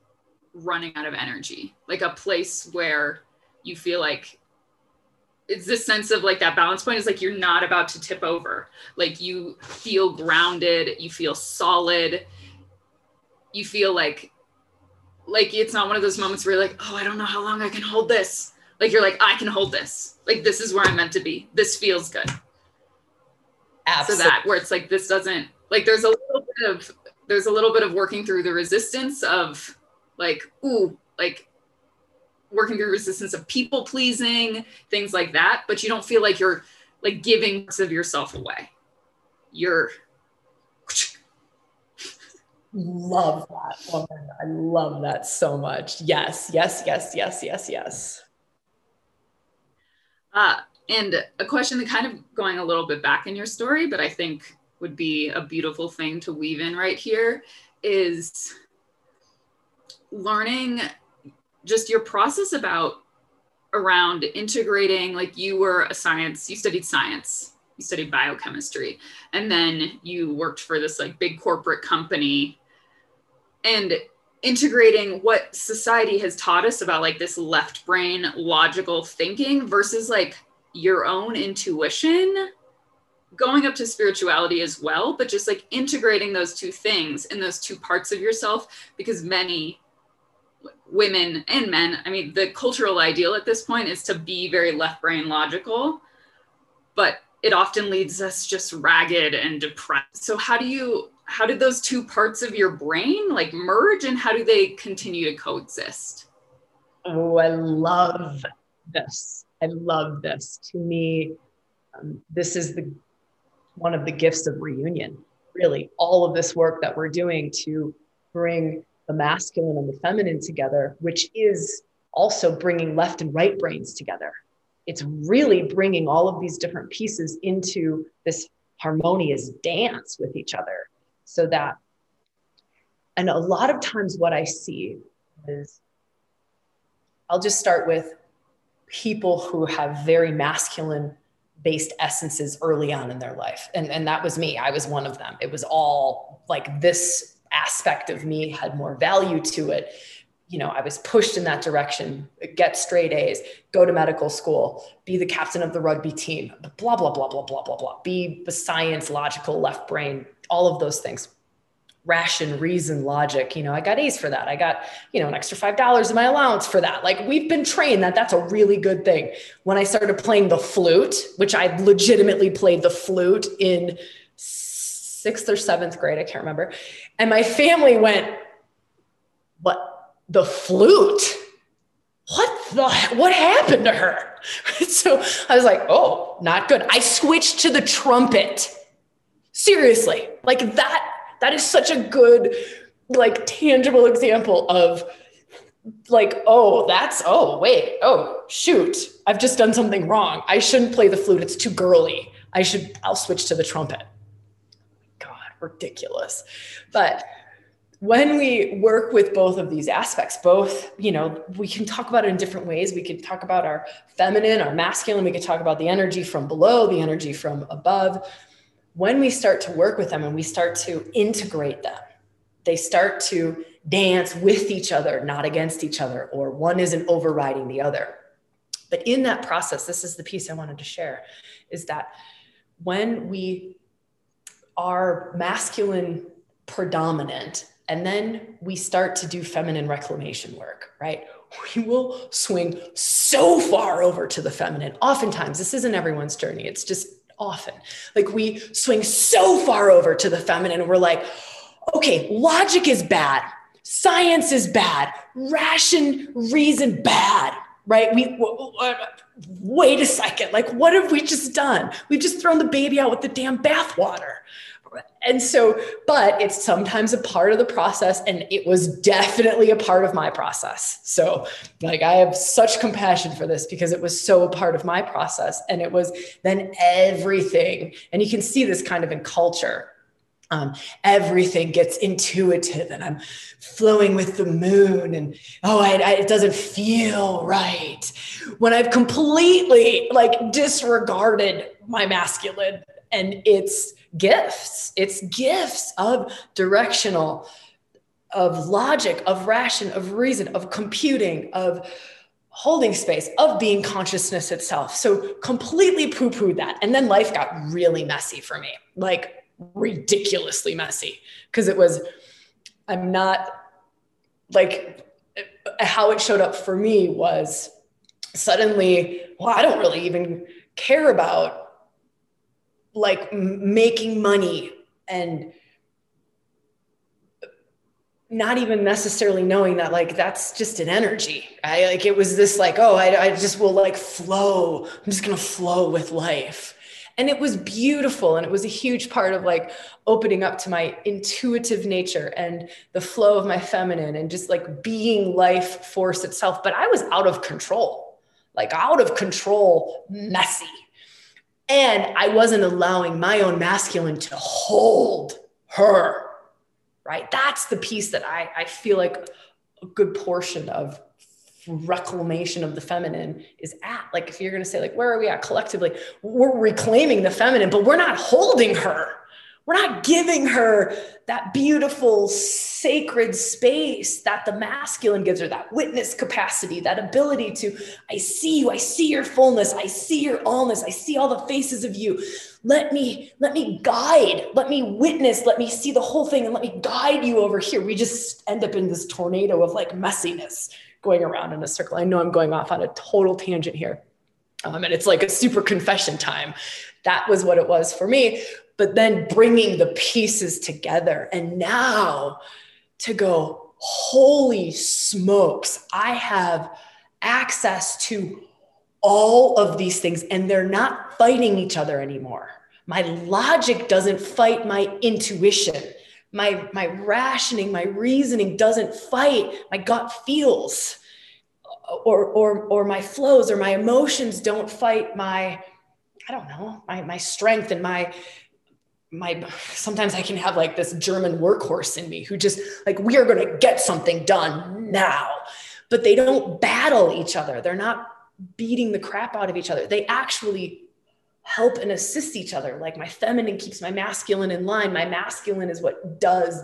S2: running out of energy, like a place where you feel like it's this sense of like that balance point is like you're not about to tip over. Like you feel grounded, you feel solid, you feel like like it's not one of those moments where you're like, oh, I don't know how long I can hold this. Like you're like, I can hold this. Like this is where I'm meant to be. This feels good. Absolutely. So that where it's like this doesn't like there's a little bit of there's a little bit of working through the resistance of like, ooh, like working through resistance of people pleasing, things like that. But you don't feel like you're like giving parts of yourself away. You're
S1: love that woman. I love that so much. Yes, yes, yes, yes, yes, yes.
S2: Uh, and a question that kind of going a little bit back in your story, but I think would be a beautiful thing to weave in right here is learning just your process about around integrating like you were a science you studied science you studied biochemistry and then you worked for this like big corporate company and integrating what society has taught us about like this left brain logical thinking versus like your own intuition going up to spirituality as well but just like integrating those two things in those two parts of yourself because many women and men i mean the cultural ideal at this point is to be very left brain logical but it often leads us just ragged and depressed. So how do you how did those two parts of your brain like merge and how do they continue to coexist?
S1: Oh i love this. I love this. To me um, this is the one of the gifts of reunion really. All of this work that we're doing to bring the masculine and the feminine together, which is also bringing left and right brains together. It's really bringing all of these different pieces into this harmonious dance with each other so that, and a lot of times what I see is I'll just start with people who have very masculine based essences early on in their life. And, and that was me. I was one of them. It was all like this aspect of me had more value to it. You know i was pushed in that direction get straight a's go to medical school be the captain of the rugby team blah blah blah blah blah blah blah be the science logical left brain all of those things. Ration reason logic you know i got a's for that. I got you know an extra five dollars in my allowance for that. Like we've been trained that that's a really good thing. When i started playing the flute which i legitimately played the flute in sixth or seventh grade, I can't remember. And my family went, What? The flute? What the what happened to her? so I was like, oh, not good. I switched to the trumpet. Seriously, like that, that is such a good, like tangible example of like, oh, that's oh, wait, oh, shoot, I've just done something wrong. I shouldn't play the flute. It's too girly. I should, I'll switch to the trumpet ridiculous. But when we work with both of these aspects, both, you know, we can talk about it in different ways. We could talk about our feminine, our masculine, we could talk about the energy from below, the energy from above. When we start to work with them and we start to integrate them, they start to dance with each other, not against each other, or one isn't overriding the other. But in that process, this is the piece I wanted to share is that when we are masculine predominant And then we start to do feminine reclamation work, right? We will swing so far over to the feminine. Oftentimes, this isn't everyone's journey, it's just often. Like we swing so far over to the feminine, we're like, okay, logic is bad, science is bad, ration, reason bad, right? We uh, wait a second, like what have we just done? We've just thrown the baby out with the damn bathwater. And so, but it's sometimes a part of the process, and it was definitely a part of my process. So, like, I have such compassion for this because it was so a part of my process. And it was then everything. And you can see this kind of in culture um, everything gets intuitive and i'm flowing with the moon and oh I, I, it doesn't feel right when i've completely like disregarded my masculine and its gifts. It's gifts of directional of logic of ration of reason of computing of holding space of being consciousness itself. So completely poo-pooed that. And then life got really messy for me like ridiculously messy because it was i'm not like how it showed up for me was suddenly well i don't really even care about like making money and not even necessarily knowing that like that's just an energy i like it was this like oh I, I just will like flow. I'm just gonna flow with life. And it was beautiful and it was a huge part of like opening up to my intuitive nature and the flow of my feminine and just like being life force itself. But i was out of control like out of control messy and i wasn't allowing my own masculine to hold her right that's the piece that i i feel like a good portion of reclamation of the feminine is at. Like, if you're going to say, like, where are we at collectively? We're reclaiming the feminine, but we're not holding her. We're not giving her that beautiful, sacred space that the masculine gives her, that witness capacity, that ability to, I see you, I see your fullness, I see your allness, I see all the faces of you. Let me, let me guide, let me witness, let me see the whole thing, and let me guide you over here. We just end up in this tornado of like messiness going around in a circle. I know I'm going off on a total tangent here. Um, and it's like a super confession time. That was what it was for me. But then bringing the pieces together. And now to go, holy smokes, I have access to all of these things, and they're not fighting each other anymore. My logic doesn't fight my intuition my my rationing my reasoning doesn't fight my gut feels or or or my flows or my emotions don't fight my i don't know my my strength and my my sometimes i can have like this german workhorse in me who just like we are going to get something done now but they don't battle each other they're not beating the crap out of each other they actually help and assist each other. Like my feminine keeps my masculine in line. My masculine is what does,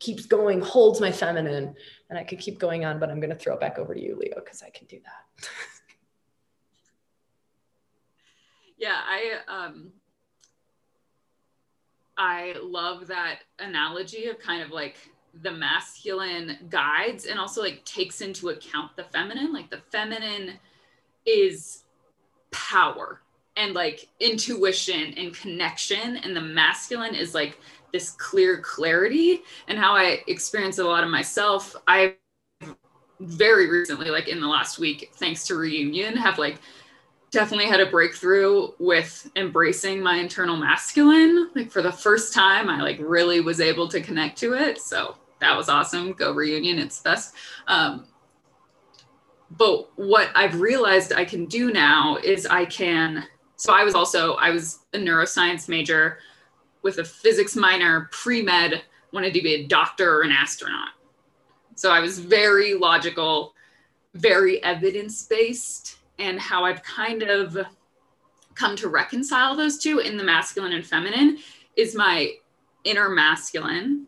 S1: keeps going, holds my feminine. And I could keep going on, but I'm going to throw it back over to you, Leo, because I can do that.
S2: yeah, I, um, I love that analogy of kind of like the masculine guides and also like takes into account the feminine. Like the feminine is power and like intuition and connection and the masculine is like this clear clarity and how i experience a lot of myself i very recently like in the last week thanks to reunion have like definitely had a breakthrough with embracing my internal masculine. Like for the first time i like really was able to connect to it. So that was awesome. Go reunion. It's best. Um, but what i've realized i can do now is i can so I was also I was a neuroscience major with a physics minor, pre-med, wanted to be a doctor or an astronaut. So I was very logical, very evidence-based, and how I've kind of come to reconcile those two in the masculine and feminine is my inner masculine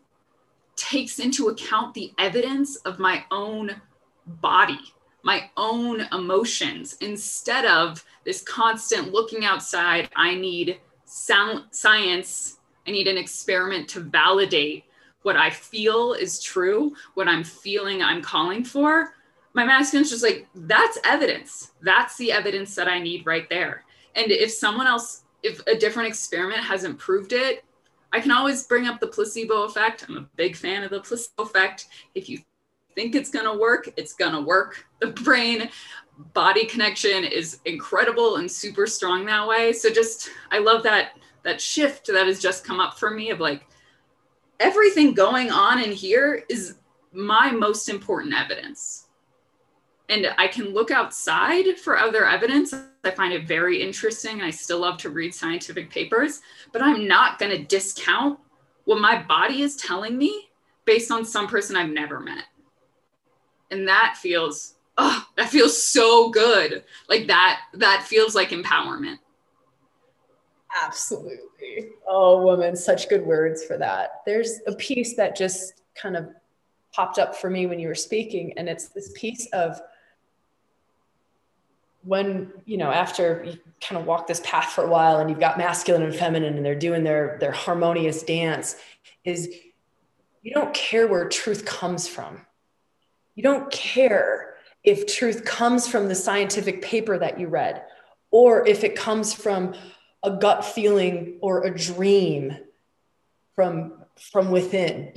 S2: takes into account the evidence of my own body, my own emotions, instead of this constant looking outside. I need sound, science. I need an experiment to validate what I feel is true, what I'm feeling I'm calling for, my masculine's just like, that's evidence. That's the evidence that I need right there. And if someone else, if a different experiment hasn't proved it, I can always bring up the placebo effect. I'm a big fan of the placebo effect. If you think it's going to work, it's going to work. The brain body connection is incredible and super strong that way. So just I love that that shift that has just come up for me of like everything going on in here is my most important evidence. And I can look outside for other evidence. I find it very interesting. I still love to read scientific papers, but I'm not going to discount what my body is telling me based on some person I've never met. And that feels, oh, that feels so good. Like that, that feels like empowerment.
S1: Absolutely. Oh, woman, such good words for that. There's a piece that just kind of popped up for me when you were speaking, and it's this piece of when you know after you kind of walk this path for a while and you've got masculine and feminine and they're doing their their harmonious dance is you don't care where truth comes from. You don't care if truth comes from the scientific paper that you read or if it comes from a gut feeling or a dream from from within.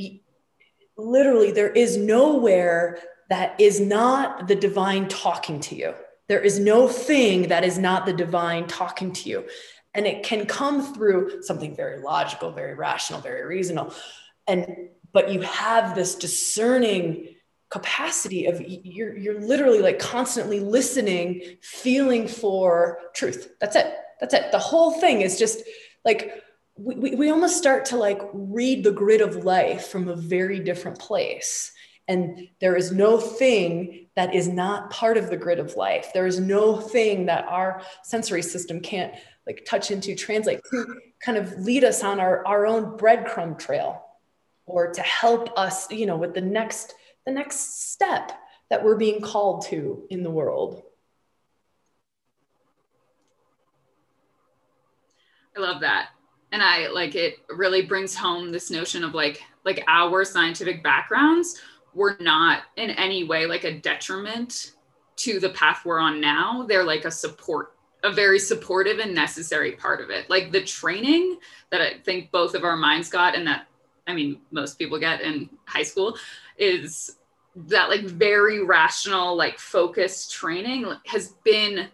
S1: Literally there is nowhere that is not the divine talking to you there is no thing that is not the divine talking to you and it can come through something very logical very rational very reasonable and but you have this discerning capacity of you're you're literally like constantly listening feeling for truth that's it that's it. The whole thing is just like we, we, we almost start to like read the grid of life from a very different place. And there is no thing that is not part of the grid of life. There is no thing that our sensory system can't like touch into, translate to kind of lead us on our, our own breadcrumb trail or to help us, you know, with the next, the next step that we're being called to in the world.
S2: I love that. And I like it really brings home this notion of like like our scientific backgrounds were not in any way like a detriment to the path we're on now. They're like a support, a very supportive and necessary part of it. Like the training that I think both of our minds got and that I mean most people get in high school is that like very rational like focused training has been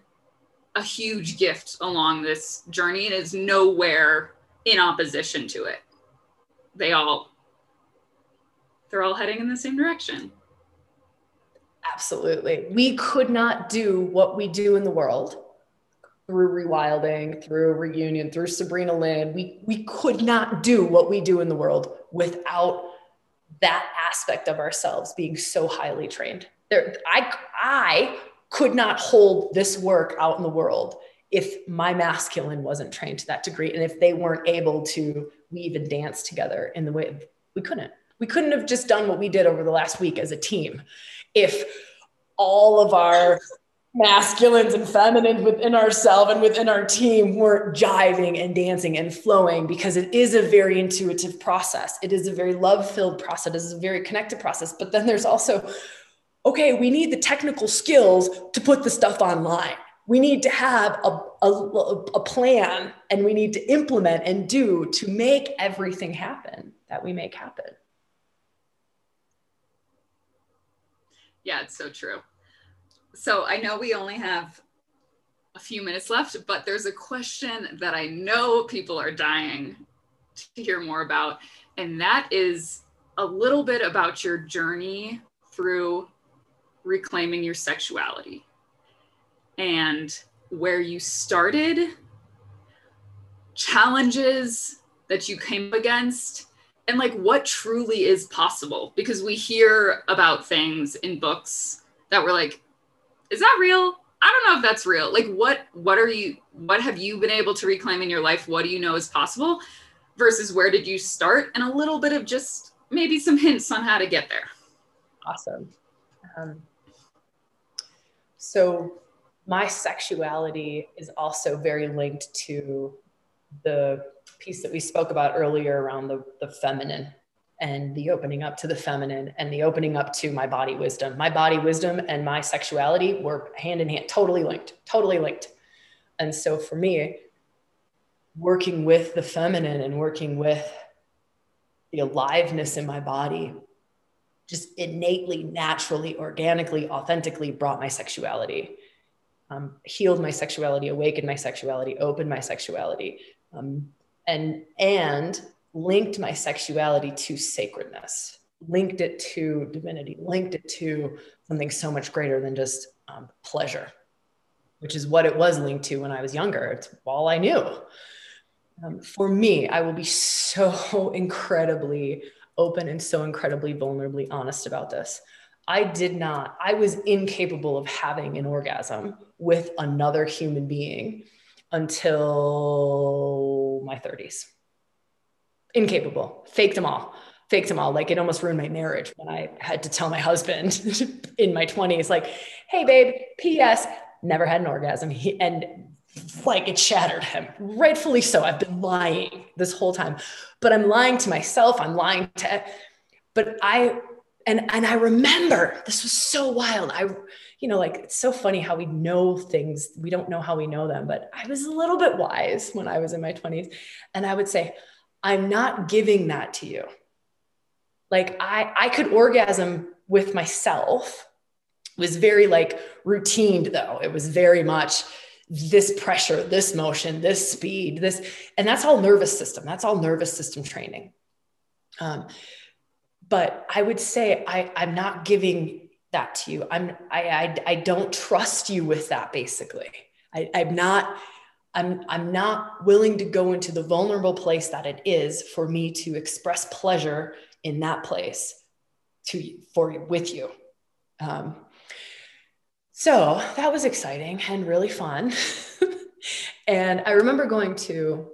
S2: a huge gift along this journey and is nowhere in opposition to it. They all they're all heading in the same direction.
S1: Absolutely. We could not do what we do in the world through rewilding, through reunion, through Sabrina Lynn. We we could not do what we do in the world without that aspect of ourselves being so highly trained. There, I I could not hold this work out in the world if my masculine wasn't trained to that degree and if they weren't able to weave and dance together in the way we couldn't we couldn't have just done what we did over the last week as a team if all of our masculines and feminines within ourselves and within our team weren't jiving and dancing and flowing because it is a very intuitive process it is a very love filled process it is a very connected process but then there's also okay, we need the technical skills to put the stuff online. We need to have a, a, a, plan and we need to implement and do to make everything happen that we make happen.
S2: Yeah, it's so true. So I know we only have a few minutes left, but there's a question that I know people are dying to hear more about. And that is a little bit about your journey through reclaiming your sexuality and where you started, challenges that you came against, and like what truly is possible. Because we hear about things in books that we're like, is that real? I don't know if that's real. Like what what are you what have you been able to reclaim in your life? What do you know is possible? Versus where did you start? And a little bit of just maybe some hints on how to get there.
S1: Awesome. Um, so my sexuality is also very linked to the piece that we spoke about earlier around the, the feminine and the opening up to the feminine and the opening up to my body wisdom. My body wisdom and my sexuality were hand in hand, totally linked, totally linked. And so for me, working with the feminine and working with the aliveness in my body just innately, naturally, organically, authentically brought my sexuality, um, healed my sexuality, awakened my sexuality, opened my sexuality, um, and and linked my sexuality to sacredness, linked it to divinity, linked it to something so much greater than just um, pleasure, which is what it was linked to when I was younger. It's all I knew. Um, for me, I will be so incredibly open and so incredibly vulnerably honest about this. I did not, I was incapable of having an orgasm with another human being until my 30s. Incapable, faked them all, faked them all. Like it almost ruined my marriage when I had to tell my husband in my 20s, like, hey, babe, P.S., never had an orgasm. He, and like it shattered him rightfully so i've been lying this whole time but i'm lying to myself i'm lying to but i and and i remember this was so wild i you know like it's so funny how we know things we don't know how we know them but i was a little bit wise when i was in my 20s and i would say i'm not giving that to you like i i could orgasm with myself it was very like routined though it was very much this pressure, this motion, this speed, this, and that's all nervous system. That's all nervous system training. Um, but I would say I, I'm not giving that to you. I'm, I, I, I don't trust you with that basically. I, I'm not, I'm, I'm not willing to go into the vulnerable place that it is for me to express pleasure in that place to for with you. Um, so that was exciting and really fun. and I remember going to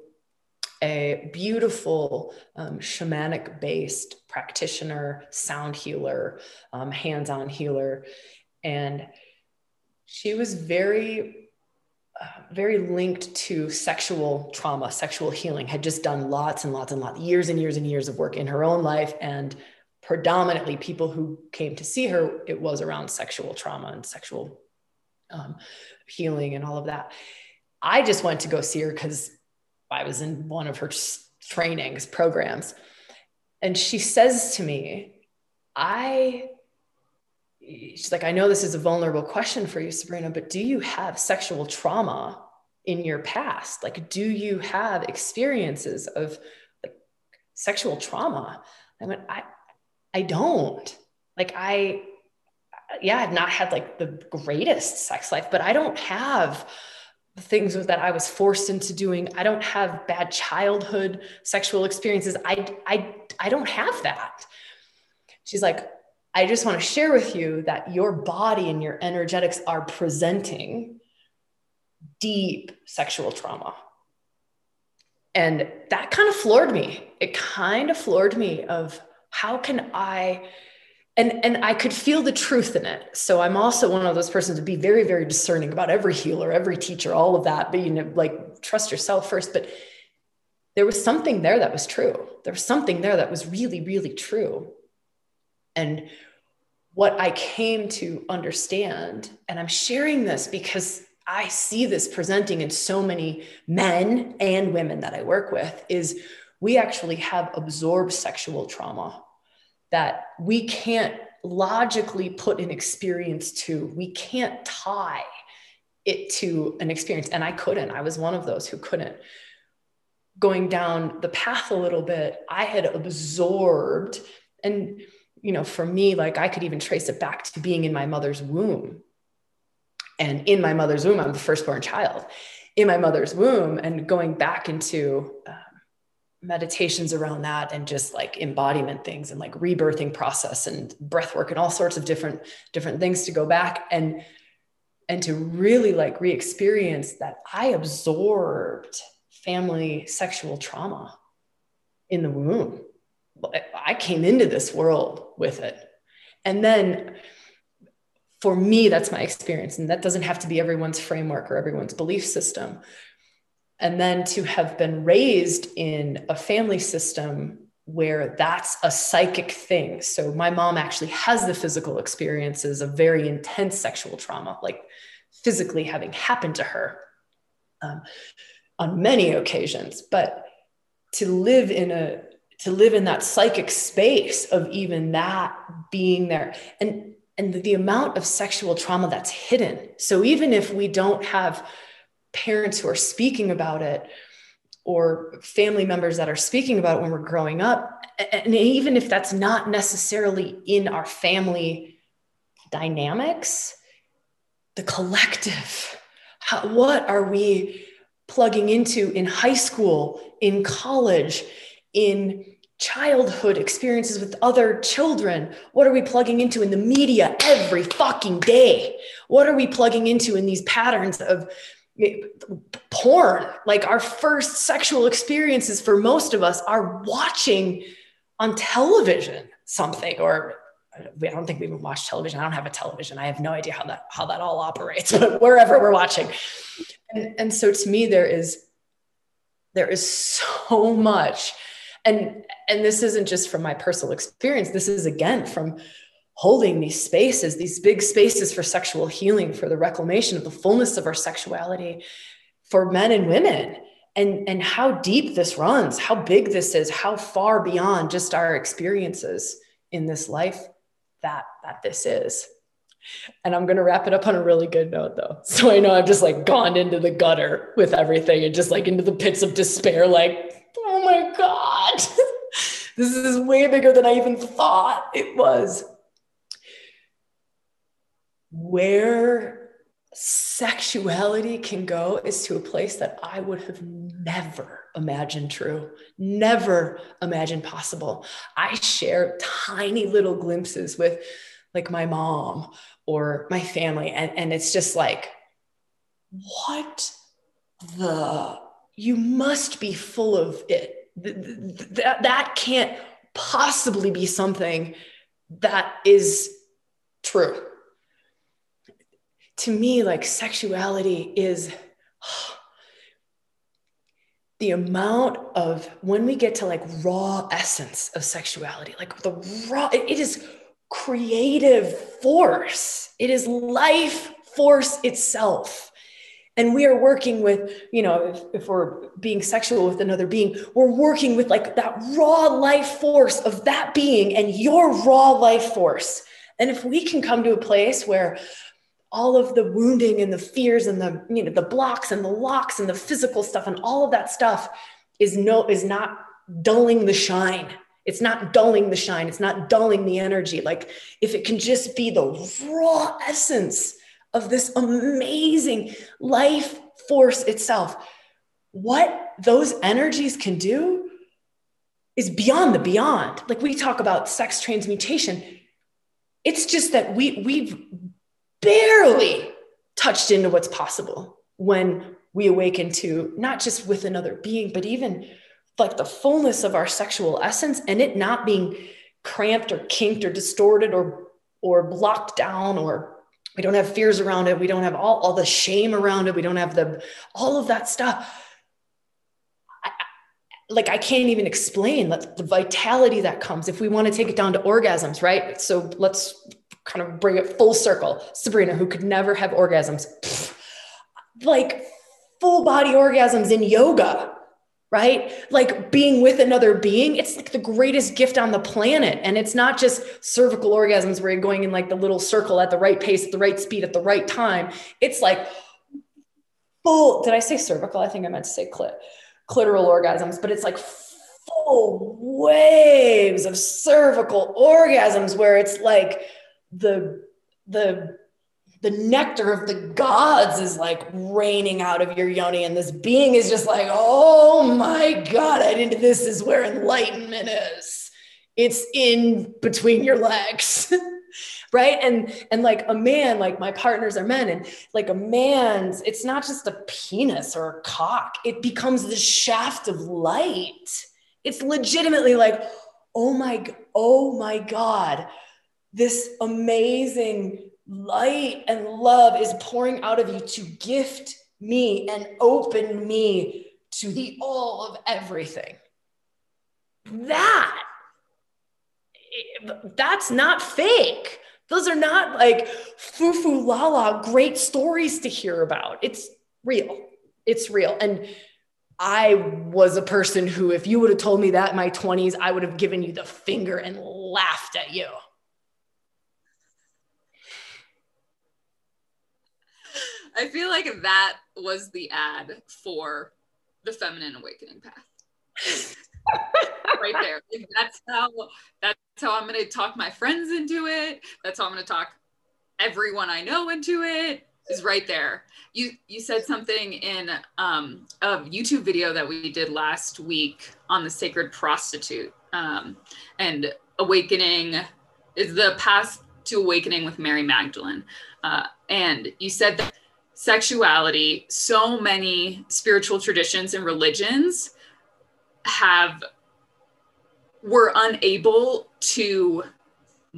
S1: a beautiful um, shamanic based practitioner, sound healer, um, hands on healer. And she was very, uh, very linked to sexual trauma, sexual healing, had just done lots and lots and lots, years and years and years of work in her own life and predominantly people who came to see her, it was around sexual trauma and sexual um, healing and all of that. I just went to go see her because I was in one of her trainings programs. And she says to me, I, she's like, I know this is a vulnerable question for you, Sabrina, but do you have sexual trauma in your past? Like, do you have experiences of like sexual trauma? I went, I, I don't. Like I, yeah, I've not had like the greatest sex life, but I don't have things that I was forced into doing. I don't have bad childhood sexual experiences. I, I, I don't have that. She's like, I just want to share with you that your body and your energetics are presenting deep sexual trauma. And that kind of floored me. It kind of floored me of how can I and and I could feel the truth in it. So I'm also one of those persons to be very very discerning about every healer, every teacher, all of that. But you know, like trust yourself first. But there was something there that was true. There was something there that was really really true. And what I came to understand, and I'm sharing this because I see this presenting in so many men and women that I work with, is we actually have absorbed sexual trauma that we can't logically put an experience to. We can't tie it to an experience. And I couldn't. I was one of those who couldn't. Going down the path a little bit, I had absorbed, and you know, for me, like I could even trace it back to being in my mother's womb. And in my mother's womb, I'm the firstborn child. In my mother's womb, and going back into uh, meditations around that and just like embodiment things and like rebirthing process and breath work and all sorts of different different things to go back and and to really like re-experience that i absorbed family sexual trauma in the womb. I came into this world with it. And then for me that's my experience. And that doesn't have to be everyone's framework or everyone's belief system and then to have been raised in a family system where that's a psychic thing. So my mom actually has the physical experiences of very intense sexual trauma, like physically having happened to her um, on many occasions. But to live in a to live in that psychic space of even that being there and and the amount of sexual trauma that's hidden. So even if we don't have parents who are speaking about it or family members that are speaking about it when we're growing up. And even if that's not necessarily in our family dynamics the collective how, what are we plugging into in high school in college in childhood experiences with other children? What are we plugging into in the media every fucking day? What are we plugging into in these patterns of porn like our first sexual experiences for most of us are watching on television something or I don't think we even watch television. I don't have a television. I have no idea how that how that all operates, but wherever we're watching. And, and so to me, there is there is so much. And and this isn't just from my personal experience. This is again from holding these spaces, these big spaces for sexual healing, for the reclamation of the fullness of our sexuality for men and women. And, and how deep this runs, how big this is, how far beyond just our experiences in this life that, that this is. And I'm going to wrap it up on a really good note, though. So I know I've just like gone into the gutter with everything and just like into the pits of despair, like, oh my God, this is way bigger than I even thought it was where sexuality can go is to a place that I would have never imagined true, never imagined possible. I share tiny little glimpses with like my mom or my family, and, and it's just like, what the? You must be full of it. That, that can't possibly be something that is true to me, like sexuality is the amount of when we get to like raw essence of sexuality, like the raw, it is creative force, it is life force itself. And we are working with, you know, if, if we're being sexual with another being, we're working with like that raw life force of that being and your raw life force. And if we can come to a place where all of the wounding and the fears and the you know the blocks and the locks and the physical stuff and all of that stuff is no is not dulling the shine. It's not dulling the shine. It's not dulling the energy. Like if it can just be the raw essence of this amazing life force itself what those energies can do is beyond the beyond. Like we talk about sex transmutation. It's just that we we've barely touched into what's possible when we awaken to not just with another being, but even like the fullness of our sexual essence and it not being cramped or kinked or distorted or or blocked down or we don't have fears around it. We don't have all, all the shame around it. We don't have the all of that stuff. I, like i can't even explain the, the vitality that comes if we want to take it down to orgasms right? So let's kind of bring it full circle. Sabrina, who could never have orgasms, like full body orgasms in yoga, right? Like being with another being, it's like the greatest gift on the planet. And it's not just cervical orgasms where you're going in like the little circle at the right pace, at the right speed, at the right time. It's like full, did I say cervical? I think I meant to say clit, clitoral orgasms, but it's like full waves of cervical orgasms where it's like, the the the nectar of the gods is like raining out of your yoni and this being is just like oh my god i didn't this is where enlightenment is. It's in between your legs. Right? And and like a man like my partners are men and like a man's it's not just a penis or a cock. It becomes the shaft of light. It's legitimately like oh my oh my god this amazing light and love is pouring out of you to gift me and open me to the all of everything. that that's not fake. Those are not like foo foo la la great stories to hear about. It's real. It's real. And I was a person who, if you would have told me that in my 20s, I would have given you the finger and laughed at you.
S2: I feel like that was the ad for the feminine awakening path. right there. Like that's how that's how I'm gonna talk my friends into it. That's how I'm gonna talk everyone I know into it. Is right there. You you said something in um, a YouTube video that we did last week on the sacred prostitute um, and awakening is the path to awakening with Mary Magdalene. Uh, and you said that sexuality, so many spiritual traditions and religions have were unable to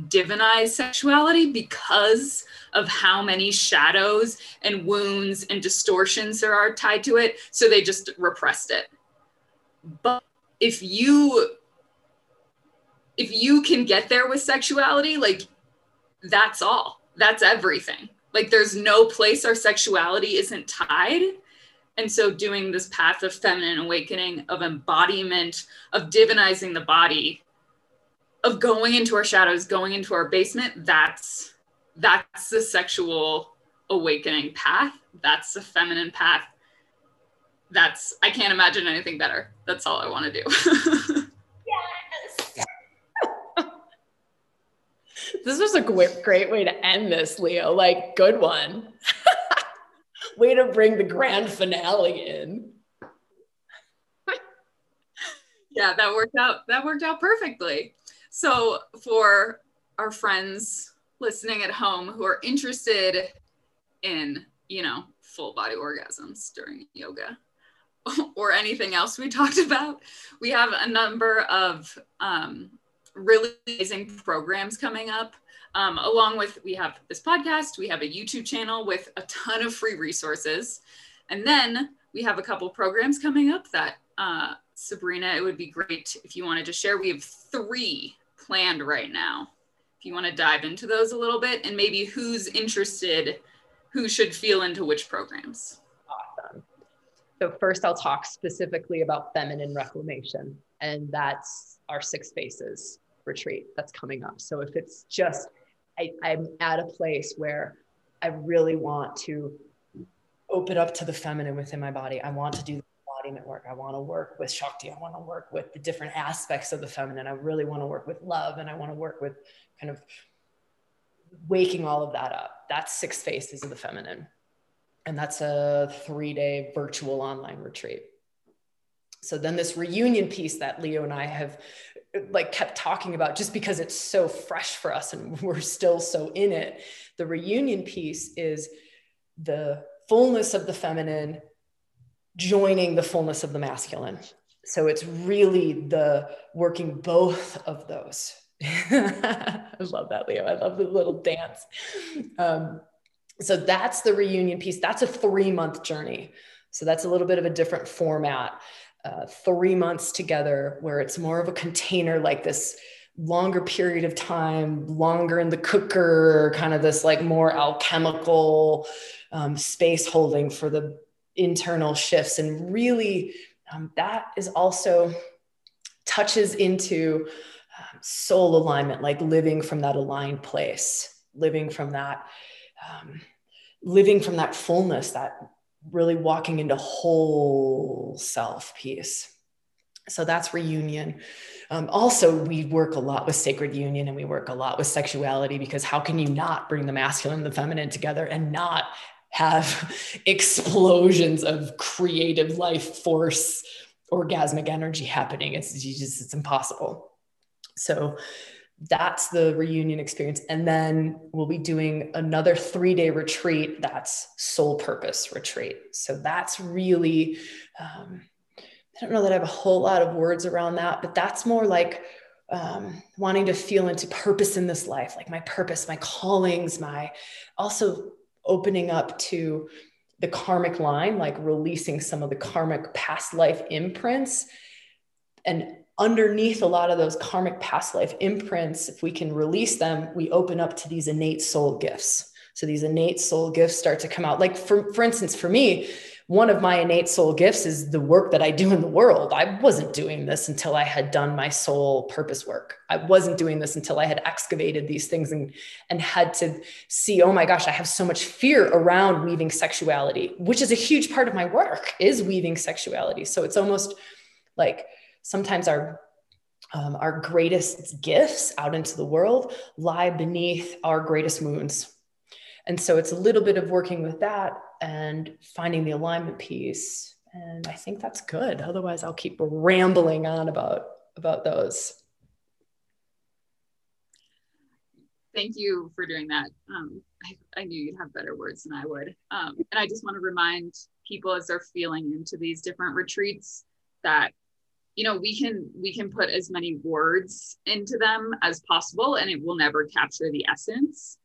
S2: divinize sexuality because of how many shadows and wounds and distortions there are tied to it. So they just repressed it. But if you if you can get there with sexuality like that's all. That's everything like there's no place our sexuality isn't tied. And so doing this path of feminine awakening of embodiment of divinizing the body of going into our shadows going into our basement that's that's the sexual awakening path. That's the feminine path. That's i can't imagine anything better. That's all i want to do
S1: yes this was a great way to end this leo like good one way to bring the grand finale in.
S2: yeah, that worked out. That worked out perfectly. So for our friends listening at home who are interested in, you know, full body orgasms during yoga or anything else we talked about, we have a number of um, really amazing programs coming up um, along with, we have this podcast, we have a YouTube channel with a ton of free resources. And then we have a couple programs coming up that uh, Sabrina, it would be great if you wanted to share. We have three planned right now. If you want to dive into those a little bit and maybe who's interested, who should feel into which programs.
S1: Awesome. So, first, I'll talk specifically about feminine reclamation, and that's our six spaces retreat that's coming up. So, if it's just I, I'm at a place where I really want to open up to the feminine within my body. I want to do the embodiment work. I want to work with Shakti. I want to work with the different aspects of the feminine. I really want to work with love and I want to work with kind of waking all of that up. That's six faces of the feminine. And that's a three day virtual online retreat. So then this reunion piece that Leo and I have like kept talking about just because it's so fresh for us and we're still so in it. The reunion piece is the fullness of the feminine joining the fullness of the masculine. So it's really the working both of those. I love that, Leo. I love the little dance. Um, so that's the reunion piece. That's a three month journey. So that's a little bit of a different format uh, three months together where it's more of a container like this longer period of time longer in the cooker kind of this like more alchemical um, space holding for the internal shifts. And really um, that is also touches into um, soul alignment like living from that aligned place living from that um, living from that fullness that really walking into whole self peace. So that's reunion. Um, also, we work a lot with sacred union and we work a lot with sexuality because how can you not bring the masculine and the feminine together and not have explosions of creative life force, orgasmic energy happening? It's just, it's impossible. So that's the reunion experience. And then we'll be doing another three day retreat that's soul purpose retreat. So that's really, um, I don't know that I have a whole lot of words around that, but that's more like um, wanting to feel into purpose in this life, like my purpose, my callings, my also opening up to the karmic line, like releasing some of the karmic past life imprints and underneath a lot of those karmic past life imprints, if we can release them, we open up to these innate soul gifts. So these innate soul gifts start to come out. Like for, for instance, for me, one of my innate soul gifts is the work that I do in the world. I wasn't doing this until I had done my soul purpose work. I wasn't doing this until I had excavated these things and, and had to see, oh my gosh, I have so much fear around weaving sexuality, which is a huge part of my work is weaving sexuality. So it's almost like sometimes our um, our greatest gifts out into the world lie beneath our greatest wounds. And so it's a little bit of working with that and finding the alignment piece. And I think that's good. Otherwise, I'll keep rambling on about about those.
S2: Thank you for doing that. Um, I, I, knew you'd have better words than I would. Um, and I just want to remind people as they're feeling into these different retreats that you know we can we can put as many words into them as possible and it will never capture the essence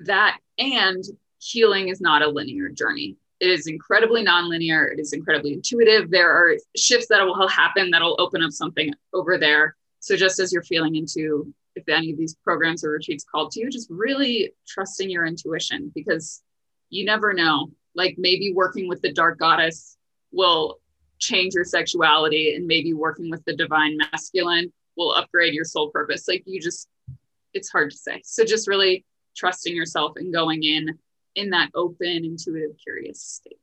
S2: that and healing is not a linear journey. It is incredibly nonlinear. It is incredibly intuitive. There are shifts that will happen that'll open up something over there. So just as you're feeling into if any of these programs or retreats called to you, just really trusting your intuition because you never know. Like maybe working with the dark goddess will change your sexuality, and maybe working with the divine masculine will upgrade your soul purpose. Like you just, it's hard to say. So just really trusting yourself and going in in that open, intuitive, curious state.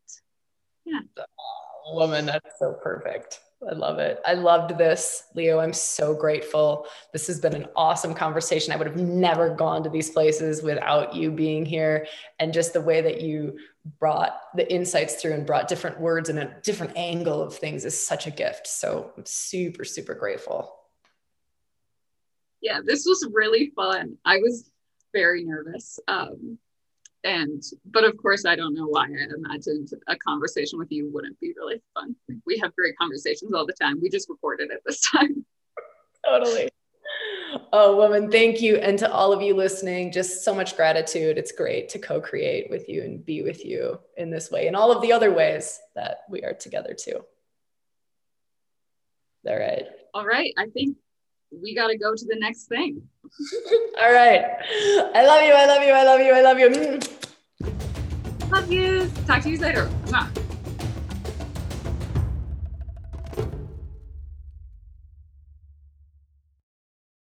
S2: Yeah.
S1: Oh, woman, that's so perfect. I love it. I loved this, Leo. I'm so grateful. This has been an awesome conversation. I would have never gone to these places without you being here. And just the way that you brought the insights through and brought different words and a different angle of things is such a gift. So I'm super, super grateful.
S2: Yeah, this was really fun. I was very nervous. Um, and but of course i don't know why i imagined a conversation with you wouldn't be really fun we have great conversations all the time we just recorded it this time
S1: totally oh woman thank you and to all of you listening just so much gratitude it's great to co-create with you and be with you in this way and all of the other ways that we are together too all right
S2: all right i think we got to go to the next thing.
S1: All right. I love you. I love you. I love you. I love you. Mm.
S2: Love you. Talk to you later. Mwah.